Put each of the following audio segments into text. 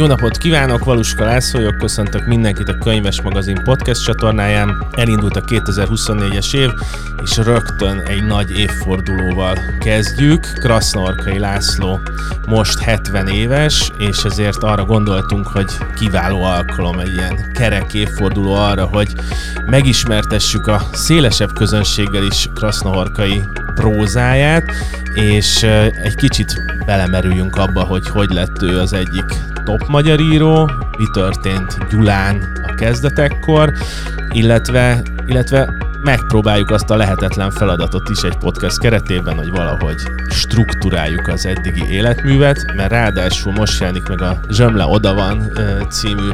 Jó napot kívánok, Valuska László vagyok, köszöntök mindenkit a Könyves Magazin podcast csatornáján. Elindult a 2024-es év, és rögtön egy nagy évfordulóval kezdjük. Krasznorkai László most 70 éves, és ezért arra gondoltunk, hogy kiváló alkalom egy ilyen kerek évforduló arra, hogy megismertessük a szélesebb közönséggel is Krasznorkai prózáját, és egy kicsit belemerüljünk abba, hogy hogy lett ő az egyik top magyar író, mi történt Gyulán a kezdetekkor, illetve, illetve megpróbáljuk azt a lehetetlen feladatot is egy podcast keretében, hogy valahogy struktúráljuk az eddigi életművet, mert ráadásul most jelenik meg a Zsömle Oda van című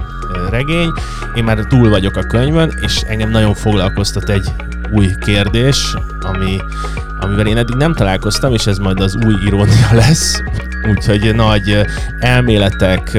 regény. Én már túl vagyok a könyvön, és engem nagyon foglalkoztat egy új kérdés, ami, amivel én eddig nem találkoztam, és ez majd az új irónia lesz. Úgyhogy nagy elméletek,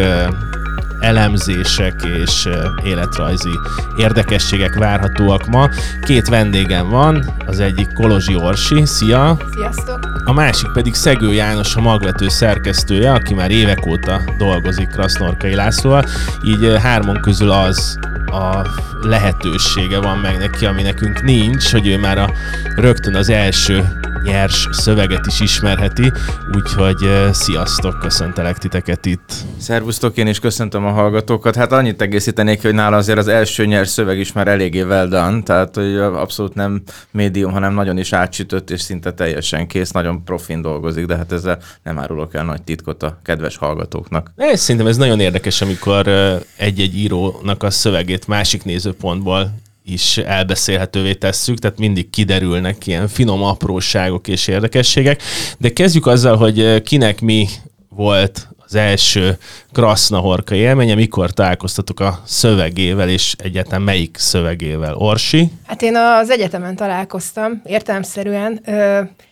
elemzések és életrajzi érdekességek várhatóak ma. Két vendégem van, az egyik Kolozsi Orsi, szia! Sziasztok! A másik pedig Szegő János, a magvető szerkesztője, aki már évek óta dolgozik Krasznorkai Lászlóval, így hármon közül az a lehetősége van meg neki, ami nekünk nincs, hogy ő már a, rögtön az első nyers szöveget is ismerheti, úgyhogy sziasztok, köszöntelek titeket itt. Szervusztok, én is köszöntöm a hallgatókat. Hát annyit egészítenék, hogy nála azért az első nyers szöveg is már eléggé well done, tehát hogy abszolút nem médium, hanem nagyon is átsütött, és szinte teljesen kész, nagyon profin dolgozik, de hát ezzel nem árulok el nagy titkot a kedves hallgatóknak. Ez szerintem ez nagyon érdekes, amikor egy-egy írónak a szövegét másik nézőpontból is elbeszélhetővé tesszük, tehát mindig kiderülnek ilyen finom apróságok és érdekességek. De kezdjük azzal, hogy kinek mi volt az első Krasznahorka élménye, mikor találkoztatok a szövegével, és egyáltalán melyik szövegével? Orsi? Hát én az egyetemen találkoztam, értelemszerűen,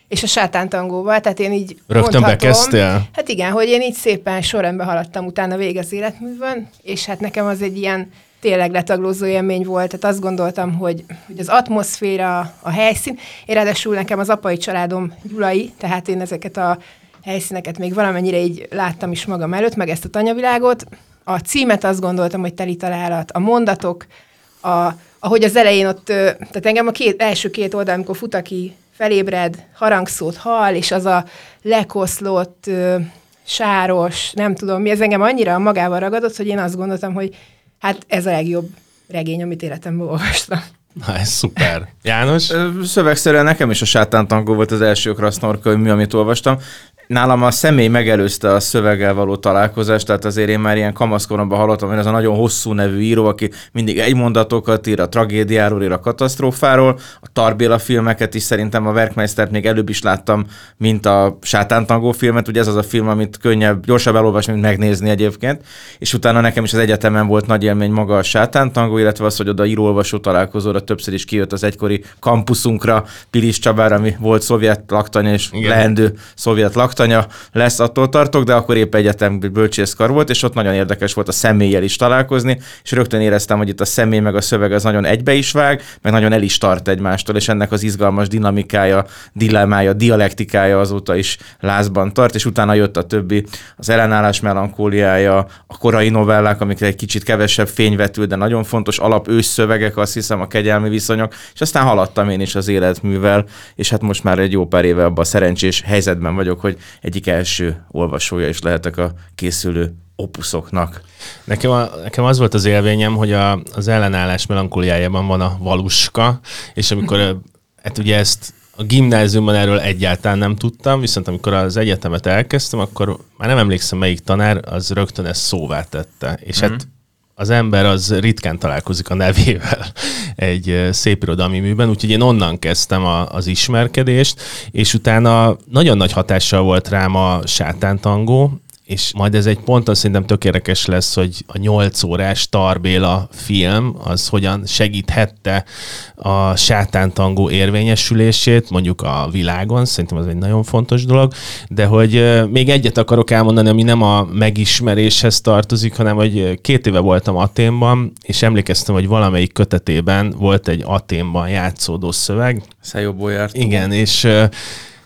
és a sátántangóval, tehát én így Rögtön mondhatom, bekezdtél? Hát igen, hogy én így szépen sorrendbe haladtam utána végez életművön, és hát nekem az egy ilyen tényleg letaglózó élmény volt, tehát azt gondoltam, hogy, hogy az atmoszféra, a helyszín, én ráadásul nekem az apai családom gyulai, tehát én ezeket a helyszíneket még valamennyire így láttam is magam előtt, meg ezt a tanyavilágot. A címet azt gondoltam, hogy teli találat, a mondatok, a, ahogy az elején ott, tehát engem a két, első két oldal, amikor fut, aki felébred, harangszót hall, és az a lekoszlott, sáros, nem tudom mi, ez engem annyira magával ragadott, hogy én azt gondoltam, hogy hát ez a legjobb regény, amit életemben olvastam. Na, ez szuper. János? Szövegszerűen nekem is a sátántangó volt az első krasznorka, mi, amit olvastam nálam a személy megelőzte a szöveggel való találkozást, tehát azért én már ilyen kamaszkoromban hallottam, hogy ez a nagyon hosszú nevű író, aki mindig egy mondatokat ír a tragédiáról, ír a katasztrófáról, a Tarbéla filmeket is szerintem a Werkmeistert még előbb is láttam, mint a Sátántangó filmet, ugye ez az a film, amit könnyebb, gyorsabb elolvasni, mint megnézni egyébként, és utána nekem is az egyetemen volt nagy élmény maga a Sátántangó, illetve az, hogy oda írólvasó találkozóra többször is kijött az egykori kampuszunkra, Pilis Csabára, ami volt szovjet laktanya és Igen. leendő szovjet laktanya, laktanya lesz, attól tartok, de akkor épp egyetem bölcsészkar volt, és ott nagyon érdekes volt a személlyel is találkozni, és rögtön éreztem, hogy itt a személy meg a szöveg az nagyon egybe is vág, meg nagyon el is tart egymástól, és ennek az izgalmas dinamikája, dilemmája, dialektikája azóta is lázban tart, és utána jött a többi, az ellenállás melankóliája, a korai novellák, amikre egy kicsit kevesebb fény vetül, de nagyon fontos alap szövegek, azt hiszem, a kegyelmi viszonyok, és aztán haladtam én is az életművel, és hát most már egy jó pár éve abban a szerencsés helyzetben vagyok, hogy egyik első olvasója is lehetek a készülő opuszoknak. Nekem, a, nekem az volt az élményem, hogy a, az ellenállás melankóliájában van a valuska, és amikor hát ugye ezt a gimnáziumban erről egyáltalán nem tudtam, viszont amikor az egyetemet elkezdtem, akkor már nem emlékszem, melyik tanár, az rögtön ezt szóvá tette. És mm-hmm. hát mhm az ember az ritkán találkozik a nevével egy szép irodalmi műben, úgyhogy én onnan kezdtem a, az ismerkedést, és utána nagyon nagy hatással volt rám a sátántangó, és majd ez egy ponton szerintem tökéletes lesz, hogy a 8 órás Tarbéla film az hogyan segíthette a sátántangó érvényesülését, mondjuk a világon, szerintem ez egy nagyon fontos dolog, de hogy még egyet akarok elmondani, ami nem a megismeréshez tartozik, hanem hogy két éve voltam Aténban, és emlékeztem, hogy valamelyik kötetében volt egy Aténban játszódó szöveg. Járt. Igen, és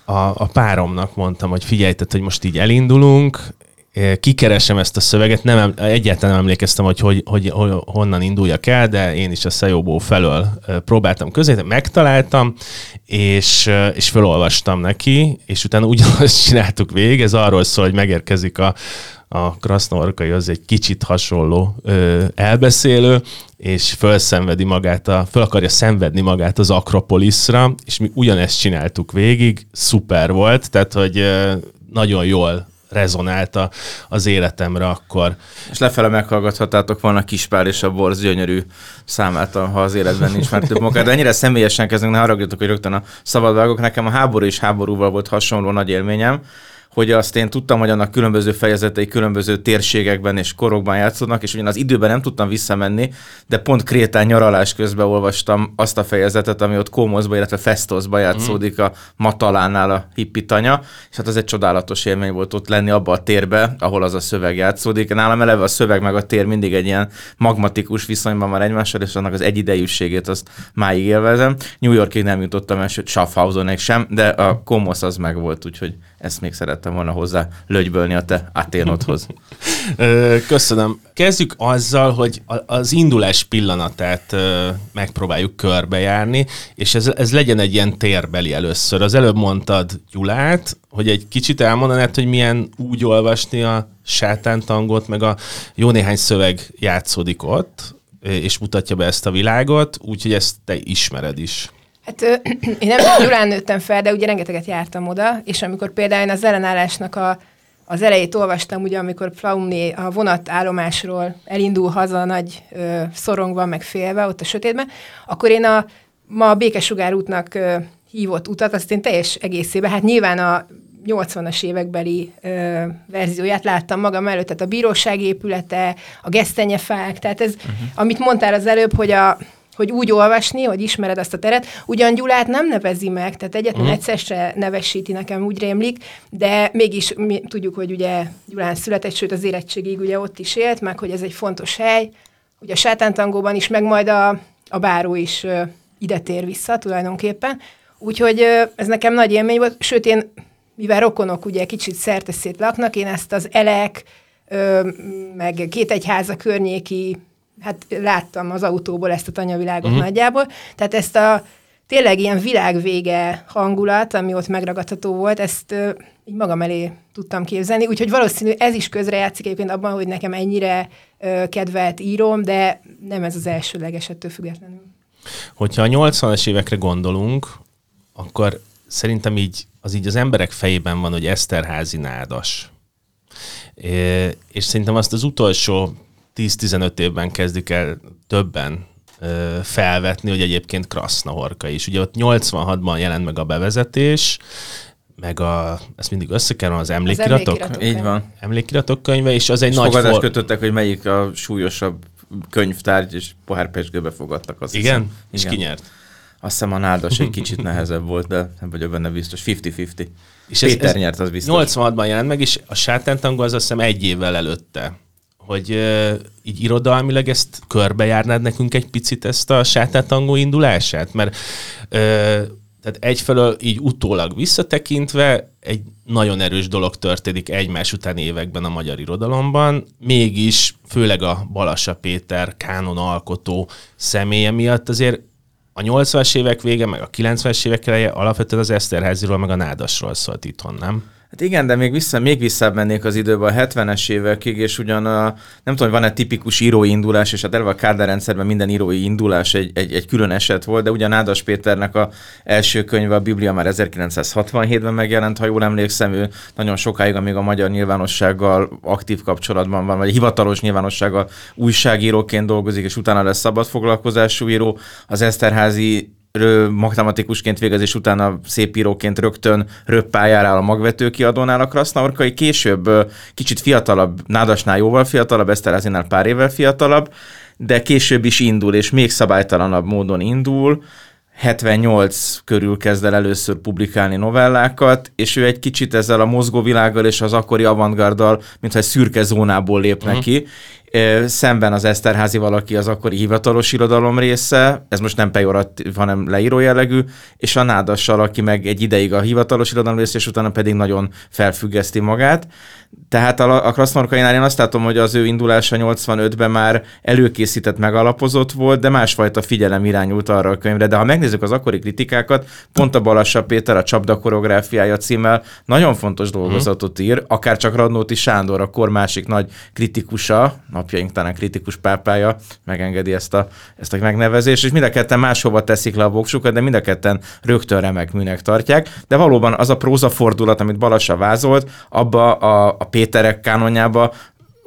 a, a páromnak mondtam, hogy figyelj, tehát, hogy most így elindulunk, kikeresem ezt a szöveget, nem, egyáltalán nem emlékeztem, hogy, hogy, hogy, hogy honnan induljak el, de én is a Szejóbó felől próbáltam közé, megtaláltam, és, és felolvastam neki, és utána ugyanazt csináltuk végig, ez arról szól, hogy megérkezik a, a krasznorkai az egy kicsit hasonló ö, elbeszélő, és felszenvedi magát, a, föl akarja szenvedni magát az Akropoliszra, és mi ugyanezt csináltuk végig, szuper volt, tehát hogy ö, nagyon jól rezonálta az életemre akkor. És lefele meghallgathatátok volna Kispár és a Borz gyönyörű számát, ha az életben nincs már több munkát. De ennyire személyesen kezdünk, ne haragudjatok, hogy rögtön a szabadvágok. Nekem a háború és háborúval volt hasonló nagy élményem hogy azt én tudtam, hogy annak különböző fejezetei különböző térségekben és korokban játszódnak, és ugyan az időben nem tudtam visszamenni, de pont Krétán nyaralás közben olvastam azt a fejezetet, ami ott Kómoszba, illetve Festoszba játszódik a Matalánál a hippitanya, és hát az egy csodálatos élmény volt ott lenni abba a térbe, ahol az a szöveg játszódik. Nálam eleve a szöveg meg a tér mindig egy ilyen magmatikus viszonyban van egymással, és annak az egyidejűségét azt máig élvezem. New Yorkig nem jutottam el, sőt Schaffhausenig sem, de a Komosz az meg volt, úgyhogy ezt még szerettem volna hozzá lögybölni a te Aténodhoz. Köszönöm. Kezdjük azzal, hogy az indulás pillanatát megpróbáljuk körbejárni, és ez, ez legyen egy ilyen térbeli először. Az előbb mondtad Gyulát, hogy egy kicsit elmondanád, hogy milyen úgy olvasni a sátántangot, meg a jó néhány szöveg játszódik ott, és mutatja be ezt a világot, úgyhogy ezt te ismered is. Hát én nem Gyulán nőttem fel, de ugye rengeteget jártam oda, és amikor például én az ellenállásnak a, az elejét olvastam, ugye amikor Plaumné a vonatállomásról elindul haza nagy ö, szorongva, meg félve, ott a sötétben, akkor én a ma a Békesugár útnak ö, hívott utat, azt én teljes egészében, hát nyilván a 80-as évekbeli ö, verzióját láttam magam előtt, tehát a bíróság épülete, a gesztenyefák, tehát ez, uh-huh. amit mondtál az előbb, hogy a, hogy úgy olvasni, hogy ismered azt a teret. Ugyan Gyulát nem nevezi meg, tehát egyetlen uh-huh. egyszer se nevesíti nekem, úgy rémlik, de mégis mi tudjuk, hogy ugye Gyulán született, sőt az érettségig ugye ott is élt, meg hogy ez egy fontos hely, ugye a sátántangóban is, meg majd a, a báró is ö, ide tér vissza tulajdonképpen. Úgyhogy ö, ez nekem nagy élmény volt, sőt én, mivel rokonok ugye kicsit szerteszét laknak, én ezt az elek, ö, meg két egyháza környéki hát láttam az autóból ezt a tanyavilágot uh-huh. nagyjából, tehát ezt a tényleg ilyen világvége hangulat, ami ott megragadható volt, ezt uh, így magam elé tudtam képzelni, úgyhogy valószínű ez is közrejátszik egyébként abban, hogy nekem ennyire uh, kedvelt írom, de nem ez az elsőleges ettől függetlenül. Hogyha a 80-as évekre gondolunk, akkor szerintem így az így az emberek fejében van, hogy Eszterházi nádas. É, és szerintem azt az utolsó 10-15 évben kezdik el többen felvetni, hogy egyébként Krasznahorka is. Ugye ott 86-ban jelent meg a bevezetés, meg a, ezt mindig összekerül az emlékiratok. Az emlékiratok Így van. Emlékiratok könyve, és az egy és nagy... For... kötöttek, hogy melyik a súlyosabb könyvtárgy, és pohárpesgőbe fogadtak. Azt Igen? Hiszem. És Igen. ki nyert? Azt hiszem a nádas egy kicsit nehezebb volt, de nem vagyok benne biztos. 50-50. És Péter ez, ez nyert, az biztos. 86-ban jelent meg, és a sátántangó az azt hiszem egy évvel előtte hogy uh, így irodalmilag ezt körbejárnád nekünk egy picit ezt a sátátangó indulását? Mert uh, tehát egyfelől így utólag visszatekintve egy nagyon erős dolog történik egymás után években a magyar irodalomban, mégis főleg a Balassa Péter kánon alkotó személye miatt azért a 80-as évek vége, meg a 90-es évek eleje alapvetően az Eszterháziról, meg a Nádasról szólt itthon, nem? Hát igen, de még, vissza, még visszább mennék az időbe a 70-es évekig, és ugyan a, nem tudom, van-e tipikus írói indulás, és hát eleve a Kádár rendszerben minden írói indulás egy, egy, egy külön eset volt, de ugyan Ádas Péternek a első könyve, a Biblia már 1967-ben megjelent, ha jól emlékszem, ő nagyon sokáig, amíg a magyar nyilvánossággal aktív kapcsolatban van, vagy hivatalos nyilvánossággal újságíróként dolgozik, és utána lesz szabad foglalkozású író. Az Eszterházi matematikusként végezés utána szépíróként rögtön röppályára áll a magvető kiadónál a Krasznaorkai, később kicsit fiatalabb, Nádasnál jóval fiatalabb, Eszterázinál pár évvel fiatalabb, de később is indul, és még szabálytalanabb módon indul, 78 körül kezd el először publikálni novellákat, és ő egy kicsit ezzel a mozgóvilággal és az akkori avantgarddal, mintha egy szürke zónából lépne uh-huh. ki, Szemben az Eszterházi valaki az akkori hivatalos irodalom része, ez most nem pejoratív, hanem leíró jellegű, és a Nádassal, aki meg egy ideig a hivatalos irodalom része, és utána pedig nagyon felfüggeszti magát. Tehát a, a Krasznorkainál én azt látom, hogy az ő indulása 85-ben már előkészített, megalapozott volt, de másfajta figyelem irányult arra a könyvre. De ha megnézzük az akkori kritikákat, pont a Balassa Péter a csapda koreográfiája címmel nagyon fontos dolgozatot ír, akár csak Radnóti Sándor, a kor másik nagy kritikusa, napjaink talán kritikus pápája, megengedi ezt a, ezt a megnevezést, és mind a ketten máshova teszik le a voksukat, de mind a ketten rögtön remek műnek tartják. De valóban az a próza fordulat, amit Balassa vázolt, abba a, a Péterek kánonjába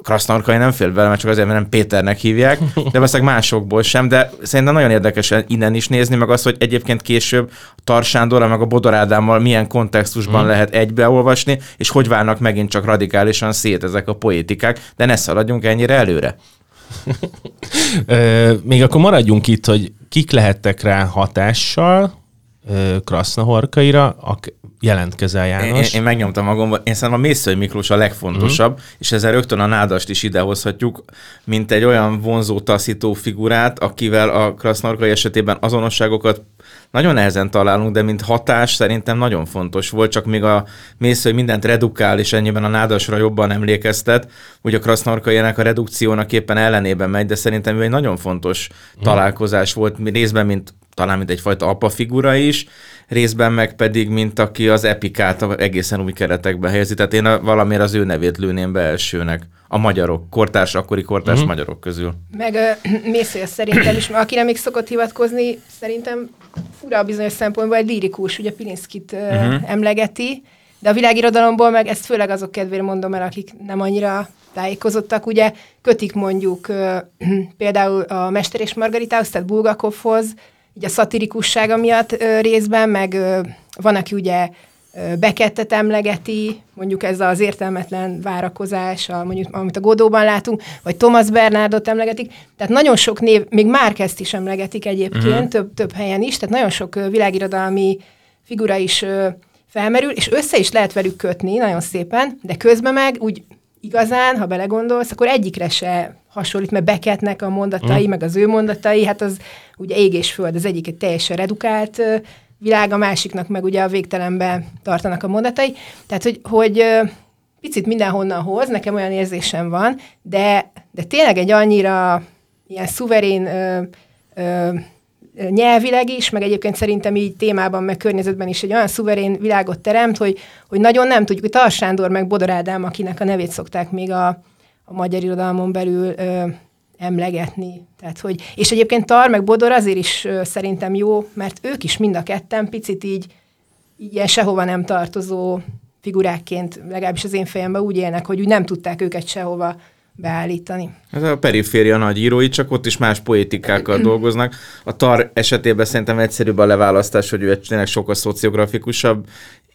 Krasznarkai nem fél vele, mert csak azért, mert nem Péternek hívják, de valószínűleg másokból sem, de szerintem nagyon érdekes innen is nézni, meg az, hogy egyébként később Tarsándorra, meg a Bodor Ádámmal milyen kontextusban mm. lehet egybeolvasni, és hogy válnak megint csak radikálisan szét ezek a poétikák, de ne szaladjunk ennyire előre. Még akkor maradjunk itt, hogy kik lehettek rá hatással Krasznahorkaira, jelentkezel, János. Én, én megnyomtam magamban. Én szerintem a Mészői Miklós a legfontosabb, uh-huh. és ezzel rögtön a nádast is idehozhatjuk, mint egy olyan vonzó taszító figurát, akivel a Krasznarkai esetében azonosságokat nagyon nehezen találunk, de mint hatás szerintem nagyon fontos volt, csak még a Mészői mindent redukál, és ennyiben a nádasra jobban emlékeztet. Ugye a Krasznarkaiának a redukciónak éppen ellenében megy, de szerintem ő egy nagyon fontos uh-huh. találkozás volt, részben mint talán mint egyfajta apa figura is, részben meg pedig, mint aki az epikát egészen új keretekbe helyezi. Tehát én a, valamiért az ő nevét lőném be elsőnek. A magyarok, kortárs, akkori kortárs uh-huh. magyarok közül. Meg uh, Mészél szerintem is, aki nem még szokott hivatkozni, szerintem fura bizonyos szempontból egy lirikus, ugye Pilinszkit uh, uh-huh. emlegeti, de a világirodalomból meg ezt főleg azok kedvére mondom el, akik nem annyira tájékozottak, ugye kötik mondjuk uh, például a Mester és Margaritához, tehát Bulgakovhoz, így a szatirikussága miatt ö, részben, meg ö, van, aki ugye Bekettet emlegeti, mondjuk ez az értelmetlen várakozás, a, mondjuk, amit a Godóban látunk, vagy Thomas Bernardot emlegetik. Tehát nagyon sok név, még Márkezt is emlegetik egyébként, uh-huh. több, több helyen is, tehát nagyon sok világirodalmi figura is ö, felmerül, és össze is lehet velük kötni nagyon szépen, de közben meg úgy igazán, ha belegondolsz, akkor egyikre se hasonlít, mert Becketnek a mondatai, mm. meg az ő mondatai, hát az ugye ég és föld, az egyik egy teljesen redukált világ, a másiknak meg ugye a végtelenbe tartanak a mondatai. Tehát, hogy, hogy picit mindenhonnan hoz, nekem olyan érzésem van, de, de tényleg egy annyira ilyen szuverén ö, ö, nyelvileg is, meg egyébként szerintem így témában, meg környezetben is egy olyan szuverén világot teremt, hogy, hogy nagyon nem tudjuk, hogy Tarsándor meg Bodor Ádám, akinek a nevét szokták még a, a magyar irodalmon belül ö, emlegetni. Tehát, hogy, és egyébként Tar meg Bodor azért is szerintem jó, mert ők is mind a ketten picit így, így ilyen sehova nem tartozó figurákként, legalábbis az én fejemben úgy élnek, hogy úgy nem tudták őket sehova beállítani. Ez a periféria nagy írói, csak ott is más poétikákkal dolgoznak. A TAR esetében szerintem egyszerűbb a leválasztás, hogy ő tényleg sokkal szociografikusabb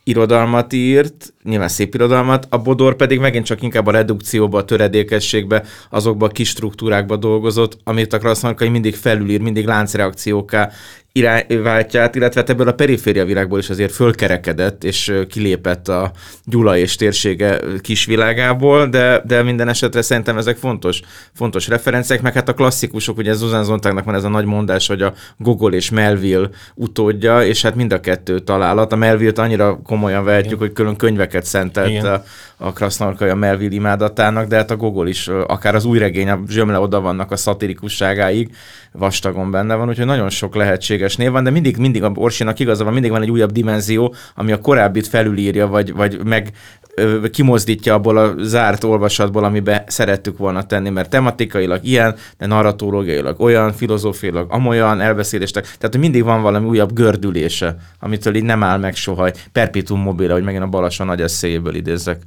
irodalmat írt, nyilván szép irodalmat, a Bodor pedig megint csak inkább a redukcióba, a töredékességbe, azokba a kis struktúrákba dolgozott, amit a Krasznarkai mindig felülír, mindig láncreakcióká irányváltját, illetve hát ebből a periféria világból is azért fölkerekedett, és kilépett a Gyula és térsége kisvilágából, de, de minden esetre szerintem ezek fontos, fontos referenciák, meg hát a klasszikusok, ugye Zuzán Zontágnak van ez a nagy mondás, hogy a Gogol és Melville utódja, és hát mind a kettő találat. A Melville-t annyira komolyan vehetjük, Igen. hogy külön könyveket szentelt Igen. a, a Krasznarkai a Melville imádatának, de hát a Gogol is, akár az új regény, a zsömle oda vannak a szatirikusságáig, vastagon benne van, úgyhogy nagyon sok lehetséges név van, de mindig, mindig a Orsinak igaza van, mindig van egy újabb dimenzió, ami a korábbit felülírja, vagy, vagy meg ö, kimozdítja abból a zárt olvasatból, amiben szerettük volna tenni, mert tematikailag ilyen, de narratológiailag olyan, filozófiailag amolyan, elbeszéléstek, tehát hogy mindig van valami újabb gördülése, amitől így nem áll meg soha, perpetuum mobile, hogy megint a Balassa nagy eszéjéből idézzek.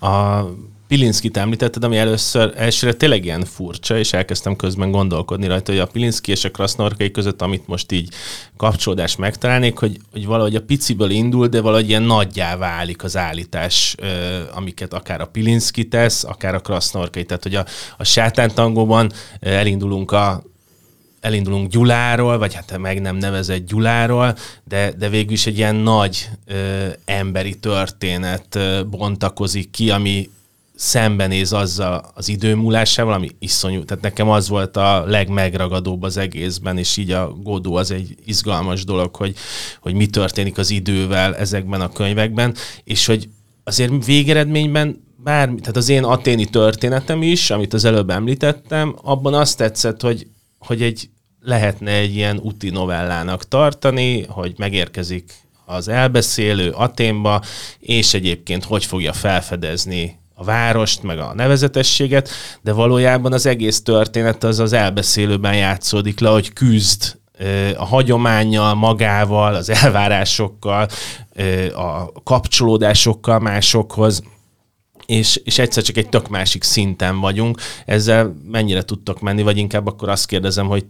A Pilinszkit említetted, ami először elsőre tényleg ilyen furcsa, és elkezdtem közben gondolkodni rajta, hogy a Pilinszki és a Krasznorkai között, amit most így kapcsolódás megtalálnék, hogy, hogy valahogy a piciből indul, de valahogy ilyen nagyjá válik az állítás, amiket akár a Pilinszki tesz, akár a Krasznorkai. Tehát, hogy a, a sátántangóban elindulunk a elindulunk Gyuláról, vagy hát meg nem nevezett Gyuláról, de, de végül is egy ilyen nagy ö, emberi történet ö, bontakozik ki, ami szembenéz azzal az időmúlásával, ami iszonyú. Tehát nekem az volt a legmegragadóbb az egészben, és így a Godó az egy izgalmas dolog, hogy, hogy mi történik az idővel ezekben a könyvekben, és hogy azért végeredményben bár, tehát az én aténi történetem is, amit az előbb említettem, abban azt tetszett, hogy, hogy egy lehetne egy ilyen úti novellának tartani, hogy megérkezik az elbeszélő Aténba, és egyébként hogy fogja felfedezni a várost, meg a nevezetességet, de valójában az egész történet az az elbeszélőben játszódik le, hogy küzd a hagyományjal, magával, az elvárásokkal, a kapcsolódásokkal másokhoz, és, és egyszer csak egy tök másik szinten vagyunk. Ezzel mennyire tudtok menni, vagy inkább akkor azt kérdezem, hogy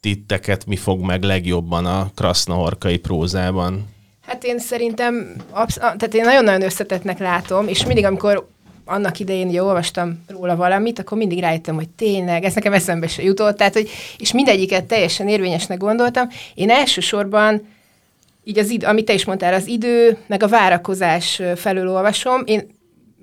titeket mi fog meg legjobban a krasznahorkai prózában? Hát én szerintem, absz- tehát én nagyon-nagyon összetettnek látom, és mindig, amikor annak idején jó, olvastam róla valamit, akkor mindig rájöttem, hogy tényleg, ez nekem eszembe se jutott, tehát, hogy, és mindegyiket teljesen érvényesnek gondoltam. Én elsősorban így az idő, amit te is mondtál, az idő, meg a várakozás felől olvasom. Én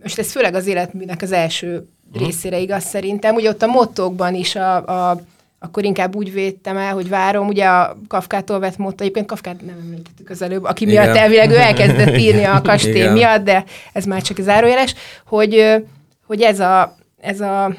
most ez főleg az életműnek az első részére igaz szerintem. Ugye ott a mottókban is a, a akkor inkább úgy védtem el, hogy várom. Ugye a Kafkától vett motto, egyébként Kafkát nem említettük az előbb, aki Igen. miatt elvileg ő elkezdett írni a kastély Igen. miatt, de ez már csak zárójeles, hogy, hogy ez a, ez a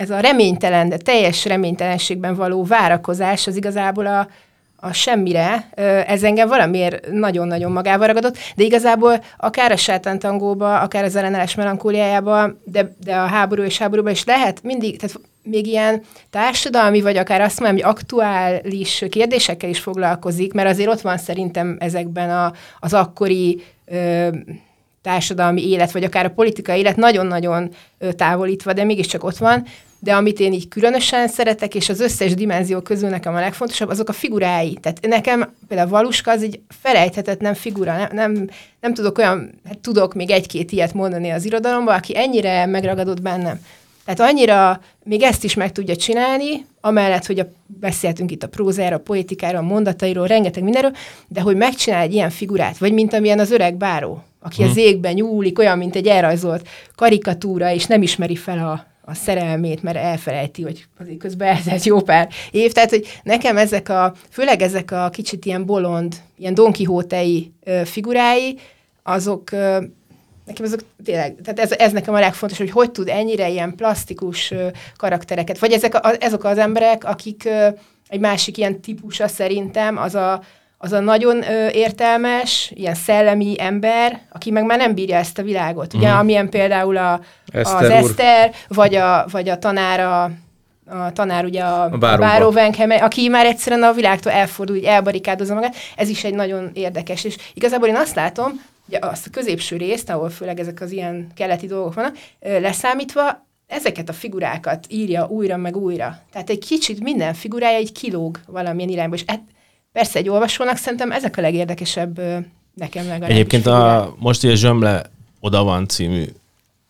ez a reménytelen, de teljes reménytelenségben való várakozás az igazából a, a semmire, ez engem valamiért nagyon-nagyon magával ragadott, de igazából akár a sátántangóba, akár az elleneles melankóliájába, de, de a háború és háborúban is lehet mindig, tehát még ilyen társadalmi, vagy akár azt mondom, hogy aktuális kérdésekkel is foglalkozik, mert azért ott van szerintem ezekben a, az akkori ö, társadalmi élet, vagy akár a politikai élet nagyon-nagyon távolítva, de mégiscsak ott van. De amit én így különösen szeretek, és az összes dimenzió közül nekem a legfontosabb, azok a figurái. Tehát nekem például Valuska az egy felejthetetlen figura. Nem, nem, nem tudok olyan, hát tudok még egy-két ilyet mondani az irodalomban, aki ennyire megragadott bennem. Tehát annyira még ezt is meg tudja csinálni, amellett, hogy a, beszéltünk itt a prózára, a poétikára, a mondatairól, rengeteg mindenről, de hogy megcsinál egy ilyen figurát, vagy mint amilyen az öreg báró, aki hmm. az égben nyúlik, olyan, mint egy elrajzolt karikatúra, és nem ismeri fel a, a szerelmét, mert elfelejti, hogy azért közben eltelt jó pár év. Tehát, hogy nekem ezek a, főleg ezek a kicsit ilyen bolond, ilyen Don Quixote-i figurái, azok nekem ezek tényleg, tehát ez, ez nekem a legfontosabb, hogy hogy tud ennyire ilyen plastikus karaktereket, vagy ezek, a, ezek az emberek, akik egy másik ilyen típusa szerintem, az a, az a nagyon ö, értelmes, ilyen szellemi ember, aki meg már nem bírja ezt a világot. Ugye, mm. amilyen például a, Eszter az úr. Eszter, vagy a, vagy a tanára, a tanár, ugye a, a Báró Venkheme, aki már egyszerűen a világtól elfordul, így elbarikádozza magát. Ez is egy nagyon érdekes. És igazából én azt látom, ugye azt a középső részt, ahol főleg ezek az ilyen keleti dolgok vannak, leszámítva, ezeket a figurákat írja újra meg újra. Tehát egy kicsit minden figurája egy kilóg valamilyen irányba, és et, persze egy olvasónak szerintem ezek a legérdekesebb nekem legalábbis. Egyébként a, most ugye Zsömle oda van című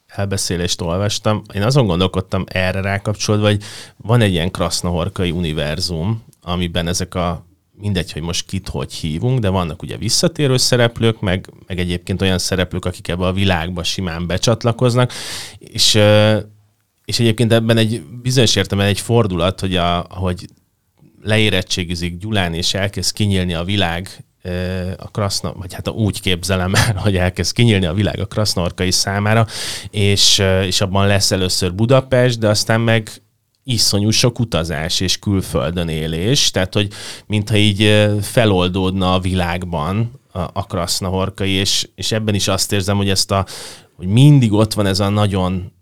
elbeszélést olvastam, én azon gondolkodtam erre rákapcsolódva, hogy van egy ilyen krasznahorkai univerzum, amiben ezek a mindegy, hogy most kit hogy hívunk, de vannak ugye visszatérő szereplők, meg, meg egyébként olyan szereplők, akik ebbe a világba simán becsatlakoznak, és, és egyébként ebben egy bizonyos értelemben egy fordulat, hogy a, ahogy leérettségizik Gyulán, és elkezd kinyílni a világ a kraszna, vagy hát úgy képzelem el, hogy elkezd kinyílni a világ a krasznorkai számára, és, és abban lesz először Budapest, de aztán meg iszonyú sok utazás és külföldön élés, tehát hogy mintha így feloldódna a világban a, a krasznahorkai, és, és ebben is azt érzem, hogy ezt a, hogy mindig ott van ez a nagyon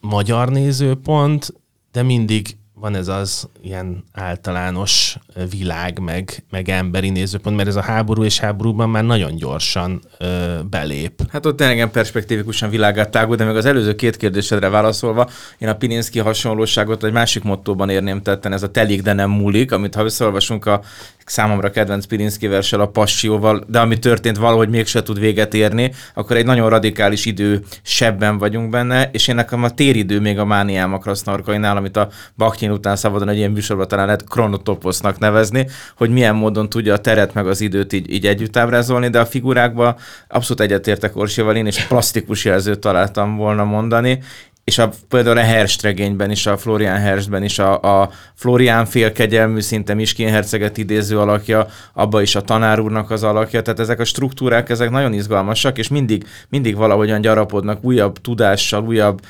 magyar nézőpont, de mindig van ez az ilyen általános világ, meg, meg emberi nézőpont, mert ez a háború és háborúban már nagyon gyorsan ö, belép. Hát ott tényleg perspektívikusan világát tágul, de meg az előző két kérdésedre válaszolva, én a Pininszki hasonlóságot egy másik mottóban érném tetten, ez a telik, de nem múlik, amit ha összeolvasunk a számomra kedvenc Pirinszki versel, a Passióval, de ami történt valahogy mégse tud véget érni, akkor egy nagyon radikális idő sebben vagyunk benne, és én nekem a téridő még a mániám a Krasznarkainál, amit a Bakhtin után szabadon egy ilyen műsorban talán lehet kronotoposznak nevezni, hogy milyen módon tudja a teret meg az időt így, így együtt ábrázolni, de a figurákban abszolút egyetértek Orsival, én és plastikus jelzőt találtam volna mondani, és a, például a Herst regényben is, a Florian Herstben is a, a Florian félkegyelmű, szinte Miskin herceget idéző alakja, abba is a tanár úrnak az alakja, tehát ezek a struktúrák, ezek nagyon izgalmasak, és mindig, mindig valahogyan gyarapodnak újabb tudással, újabb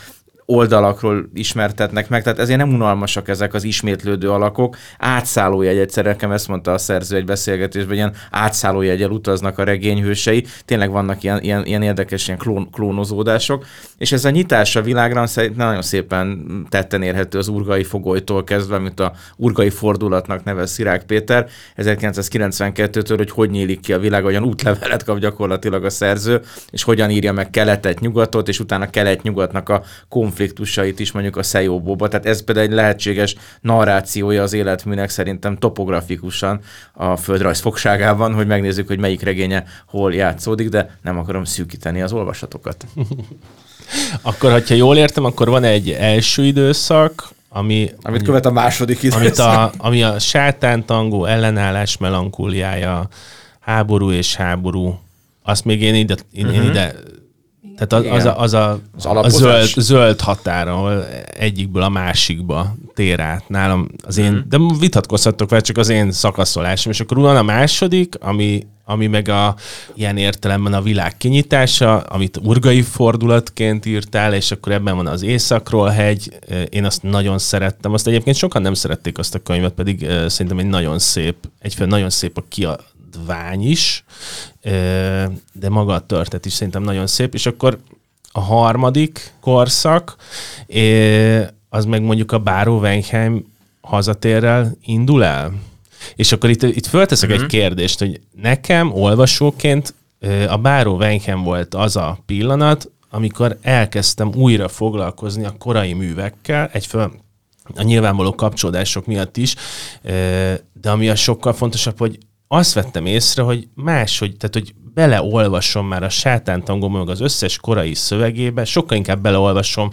oldalakról ismertetnek meg, tehát ezért nem unalmasak ezek az ismétlődő alakok. Átszállójegy egyszer, nekem ezt mondta a szerző egy beszélgetésben, ilyen átszállójegyel utaznak a regényhősei, tényleg vannak ilyen, ilyen, ilyen érdekes ilyen klón, klónozódások, és ez a nyitás a világra szerintem nagyon szépen tetten érhető az urgai fogolytól kezdve, mint a urgai fordulatnak nevez Szirák Péter 1992-től, hogy hogy nyílik ki a világ, olyan útlevelet kap gyakorlatilag a szerző, és hogyan írja meg keletet, nyugatot, és utána kelet-nyugatnak a konf konfliktusait is mondjuk a Szejóbóba. Tehát ez például egy lehetséges narrációja az életműnek szerintem topografikusan a földrajz fogságában, hogy megnézzük, hogy melyik regénye hol játszódik, de nem akarom szűkíteni az olvasatokat. akkor, ha jól értem, akkor van egy első időszak, ami, amit követ a második időszak. Amit a, ami a sátántangó ellenállás melankóliája, háború és háború, azt még én ide, én, uh-huh. én mhm. ide tehát az, az, a, az, a, az a zöld, zöld határ, ahol egyikből a másikba tér át nálam az én, mm. de vitatkozhatok vele, csak az én szakaszolásom. És akkor van a második, ami, ami meg a ilyen értelemben a világ kinyitása, amit urgai fordulatként írtál, és akkor ebben van az Északról hegy. Én azt nagyon szerettem. Azt egyébként sokan nem szerették azt a könyvet, pedig szerintem egy nagyon szép, egyféle nagyon szép a kia, vány is, de maga a törtet is szerintem nagyon szép, és akkor a harmadik korszak, az meg mondjuk a Báró Wenkheim hazatérrel indul el? És akkor itt, itt fölteszek uh-huh. egy mhm. kérdést, hogy nekem olvasóként a Báró Wenkheim volt az a pillanat, amikor elkezdtem újra foglalkozni a korai művekkel, egyföl a nyilvánvaló kapcsolódások miatt is, de ami a sokkal fontosabb, hogy azt vettem észre, hogy máshogy, tehát hogy beleolvasom már a sátántangó meg az összes korai szövegébe, sokkal inkább beleolvasom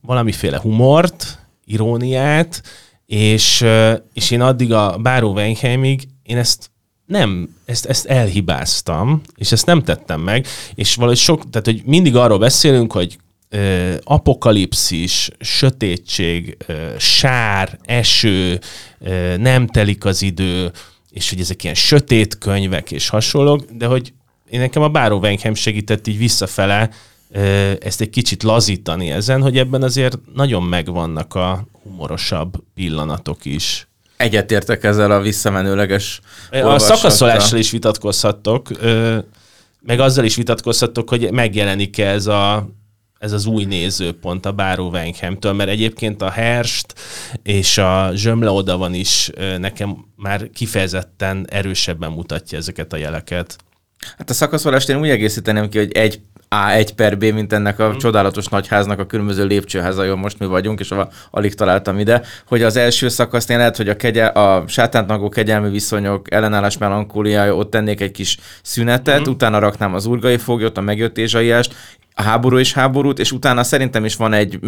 valamiféle humort, iróniát, és, és én addig a Báró Weinheimig én ezt nem, ezt, ezt elhibáztam, és ezt nem tettem meg, és valahogy sok, tehát hogy mindig arról beszélünk, hogy ö, apokalipszis, sötétség, ö, sár, eső, ö, nem telik az idő, és hogy ezek ilyen sötét könyvek és hasonlók, de hogy én nekem a Báró Wenkheim segített így visszafele ezt egy kicsit lazítani ezen, hogy ebben azért nagyon megvannak a humorosabb pillanatok is. Egyetértek ezzel a visszamenőleges A szakaszolással is vitatkozhattok, meg azzal is vitatkozhattok, hogy megjelenik-e ez a ez az új nézőpont a Báró Wenkhamtől, mert egyébként a Herst és a Zsömle oda van is nekem már kifejezetten erősebben mutatja ezeket a jeleket. Hát a szakaszolást én úgy egészíteném ki, hogy egy A, egy per B, mint ennek a mm. csodálatos nagyháznak a különböző lépcsőháza, most mi vagyunk, és alig találtam ide, hogy az első szakaszt én lehet, hogy a, kegye, a sátántnagó kegyelmi viszonyok, ellenállás melankóliája, ott tennék egy kis szünetet, mm. utána raknám az urgai foglyot, a megjöttézsaiást, a háború és háborút, és utána szerintem is van egy,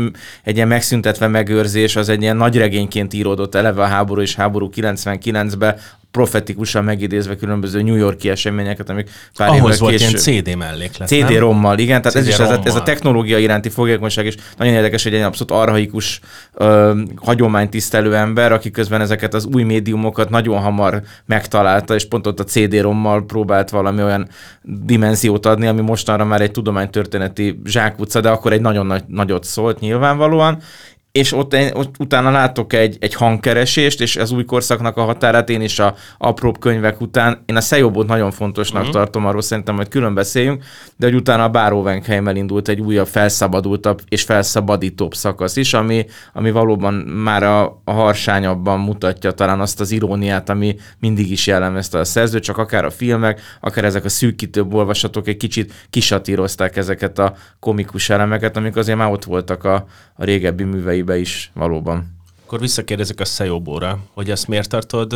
egy ilyen megszüntetve megőrzés, az egy ilyen nagy regényként íródott eleve a háború és háború 99-be, profetikusan megidézve különböző New Yorki eseményeket, amik pár Ahhoz volt később... ilyen CD melléklet, CD-rommal, igen, tehát CD ez is ez a, ez a technológia iránti fogékonyság is nagyon érdekes, hogy egy abszolút arhaikus, ö, hagyománytisztelő ember, aki közben ezeket az új médiumokat nagyon hamar megtalálta, és pont ott a CD-rommal próbált valami olyan dimenziót adni, ami mostanra már egy tudománytörténeti zsákutca, de akkor egy nagyon nagy, nagyot szólt nyilvánvalóan, és ott, ott utána látok egy, egy hangkeresést, és az új korszaknak a határát én is a apróbb könyvek után, én a Szejobot nagyon fontosnak uh-huh. tartom, arról szerintem hogy külön beszéljünk, de hogy utána a Báróvenkhelyem elindult egy újabb, felszabadultabb és felszabadítóbb szakasz is, ami, ami valóban már a, a harsányabban mutatja talán azt az iróniát, ami mindig is jellemezte a szerző, csak akár a filmek, akár ezek a szűkítőbb olvasatok egy kicsit kisatírozták ezeket a komikus elemeket, amik azért már ott voltak a, a régebbi művei könyveibe is valóban. Akkor visszakérdezek a Szejóbóra, hogy ezt miért tartod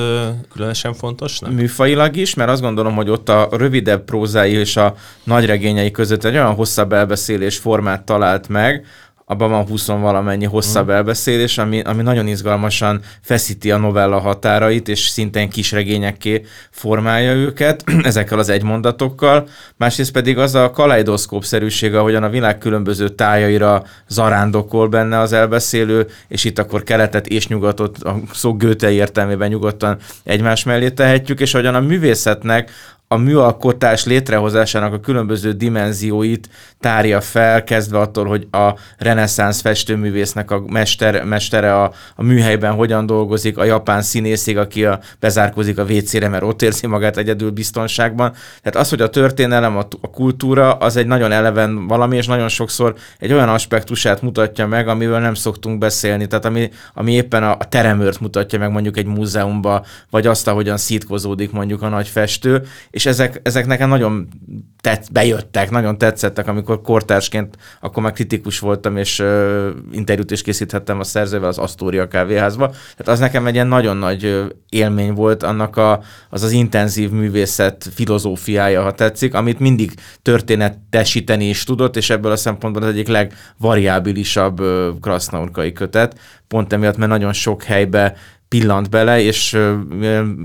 különösen fontosnak? Műfajilag is, mert azt gondolom, hogy ott a rövidebb prózái és a nagyregényei között egy olyan hosszabb elbeszélés formát talált meg, abban van 20 valamennyi hosszabb mm. elbeszélés, ami, ami nagyon izgalmasan feszíti a novella határait, és szintén kisregényekké formálja őket ezekkel az egymondatokkal. Másrészt pedig az a kaleidoszkópszerűség, ahogyan a világ különböző tájaira zarándokol benne az elbeszélő, és itt akkor keletet és nyugatot, a szó Göte értelmében nyugodtan egymás mellé tehetjük, és ahogyan a művészetnek a műalkotás létrehozásának a különböző dimenzióit tárja fel, kezdve attól, hogy a reneszánsz festőművésznek a mester, mestere a, a műhelyben hogyan dolgozik, a japán színészig, aki a, bezárkozik a WC-re, mert ott érzi magát egyedül biztonságban. Tehát az, hogy a történelem, a, a kultúra, az egy nagyon eleven valami, és nagyon sokszor egy olyan aspektusát mutatja meg, amivel nem szoktunk beszélni. Tehát ami, ami éppen a, a teremőrt mutatja meg mondjuk egy múzeumban, vagy azt, ahogyan szítkozódik mondjuk a nagy festő, és ezek, ezek nekem nagyon tett, bejöttek, nagyon tetszettek, amikor kortársként akkor már kritikus voltam, és uh, interjút is készíthettem a szerzővel az Astoria kávéházba. Tehát az nekem egy ilyen nagyon nagy élmény volt annak a, az az intenzív művészet filozófiája, ha tetszik, amit mindig történetesíteni is tudott, és ebből a szempontból az egyik legvariábilisabb krasznaurkai kötet, pont emiatt, mert nagyon sok helybe pillant bele, és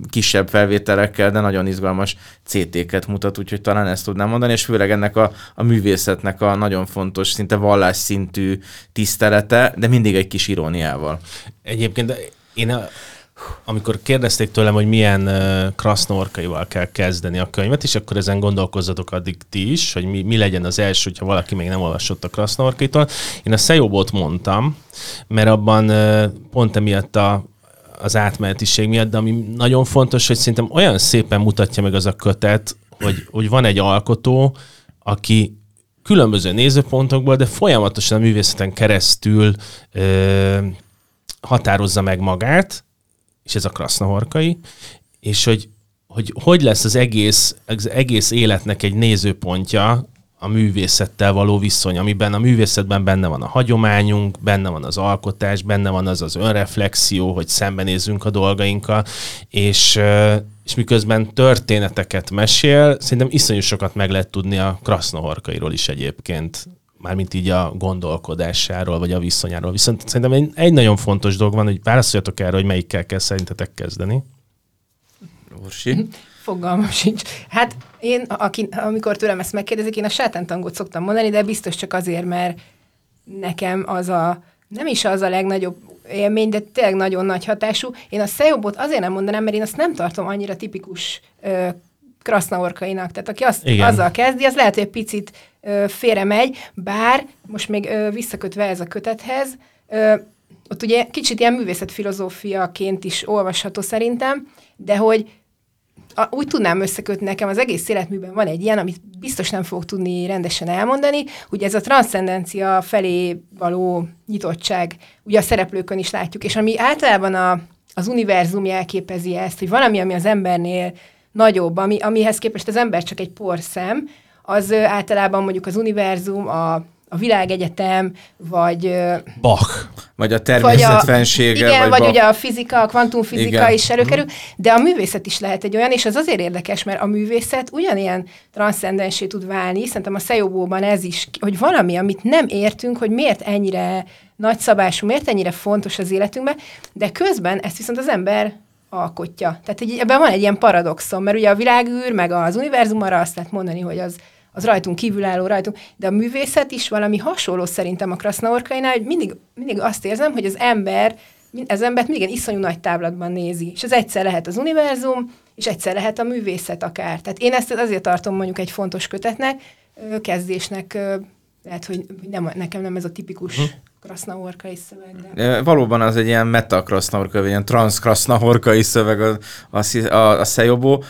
kisebb felvételekkel, de nagyon izgalmas CT-ket mutat, úgyhogy talán ezt tudnám mondani, és főleg ennek a, a művészetnek a nagyon fontos, szinte vallásszintű tisztelete, de mindig egy kis iróniával. Egyébként én a, amikor kérdezték tőlem, hogy milyen uh, krasznorkaival kell kezdeni a könyvet, és akkor ezen gondolkozzatok addig ti is, hogy mi, mi legyen az első, hogyha valaki még nem olvasott a krasznorkaitól. Én a Szejobot mondtam, mert abban uh, pont emiatt a az átmenetiség miatt, de ami nagyon fontos, hogy szerintem olyan szépen mutatja meg az a kötet, hogy, hogy van egy alkotó, aki különböző nézőpontokból, de folyamatosan a művészeten keresztül ö, határozza meg magát, és ez a krasznahorkai, és hogy, hogy hogy lesz az egész, az egész életnek egy nézőpontja, a művészettel való viszony, amiben a művészetben benne van a hagyományunk, benne van az alkotás, benne van az az önreflexió, hogy szembenézzünk a dolgainkkal, és, és miközben történeteket mesél, szerintem iszonyú sokat meg lehet tudni a krasznohorkairól is egyébként, mármint így a gondolkodásáról, vagy a viszonyáról. Viszont szerintem egy, egy nagyon fontos dolog van, hogy válaszoljatok erre, hogy melyikkel kell szerintetek kezdeni. Orsi? Fogalmam sincs. Hát én, aki, amikor tőlem ezt megkérdezik, én a sátántangot szoktam mondani, de biztos csak azért, mert nekem az a, nem is az a legnagyobb élmény, de tényleg nagyon nagy hatású. Én a Szejobot azért nem mondanám, mert én azt nem tartom annyira tipikus ö, krasznaorkainak. Tehát aki azt, Igen. azzal kezdi, az lehet, hogy egy picit ö, félre megy, bár most még ö, visszakötve ez a kötethez, ö, ott ugye kicsit ilyen művészetfilozófiaként is olvasható szerintem, de hogy a, úgy tudnám összekötni nekem, az egész életműben van egy ilyen, amit biztos nem fogok tudni rendesen elmondani, ugye ez a transzcendencia felé való nyitottság, ugye a szereplőkön is látjuk, és ami általában a, az univerzum jelképezi ezt, hogy valami, ami az embernél nagyobb, ami, amihez képest az ember csak egy porszem, az általában mondjuk az univerzum, a a világegyetem, vagy... Bach. Vagy a természetfensége. Vagy a, igen, vagy, vagy ugye a fizika, a kvantumfizika igen. is előkerül, de a művészet is lehet egy olyan, és az azért érdekes, mert a művészet ugyanilyen transzcendensé tud válni, szerintem a Szejobóban ez is, hogy valami, amit nem értünk, hogy miért ennyire nagyszabású, miért ennyire fontos az életünkben, de közben ezt viszont az ember alkotja. Tehát egy, ebben van egy ilyen paradoxon, mert ugye a világűr, meg az univerzum arra azt lehet mondani, hogy az az rajtunk kívülálló rajtunk, de a művészet is valami hasonló szerintem a Krasznaorkainál, hogy mindig, mindig azt érzem, hogy az ember, az embert mindig iszonyú nagy távlatban nézi. És ez egyszer lehet az univerzum, és egyszer lehet a művészet akár. Tehát én ezt azért tartom mondjuk egy fontos kötetnek, kezdésnek, lehet, hogy nem, nekem nem ez a tipikus uh-huh. krasznaorkai szöveg. De... Valóban az egy ilyen meta krasznaorkai, vagy ilyen transz krasznaorkai szöveg a, a, a, a Szejobó.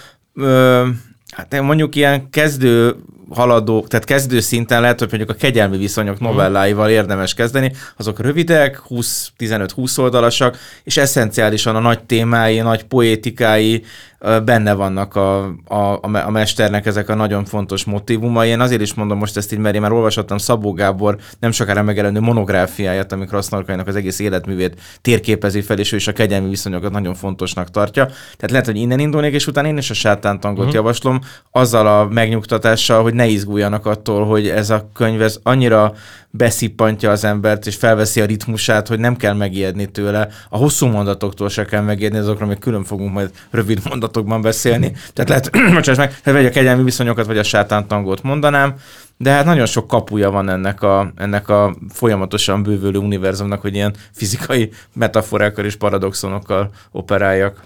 Hát mondjuk ilyen kezdő haladó, tehát kezdő szinten lehet, hogy mondjuk a kegyelmi viszonyok mhm. novelláival érdemes kezdeni, azok rövidek, 20-15-20 oldalasak, és eszenciálisan a nagy témái, nagy poétikái, benne vannak a, a, a mesternek ezek a nagyon fontos motivumai. Én azért is mondom most ezt így, mert én már olvashattam Szabó Gábor nem sokára megjelenő monográfiáját, amikor Krasznarkainak az egész életművét térképezi fel, és ő is a kegyelmi viszonyokat nagyon fontosnak tartja. Tehát lehet, hogy innen indulnék, és utána én is a sátántangot uh-huh. javaslom, azzal a megnyugtatással, hogy ne izguljanak attól, hogy ez a könyv ez annyira beszippantja az embert, és felveszi a ritmusát, hogy nem kell megijedni tőle. A hosszú mondatoktól se kell megijedni, azokról még külön fogunk majd rövid mondatokban beszélni. Tehát lehet, bocsáss meg, vagy a kegyelmi viszonyokat, vagy a sátántangot mondanám, de hát nagyon sok kapuja van ennek a, ennek a folyamatosan bővülő univerzumnak, hogy ilyen fizikai metaforákkal és paradoxonokkal operáljak.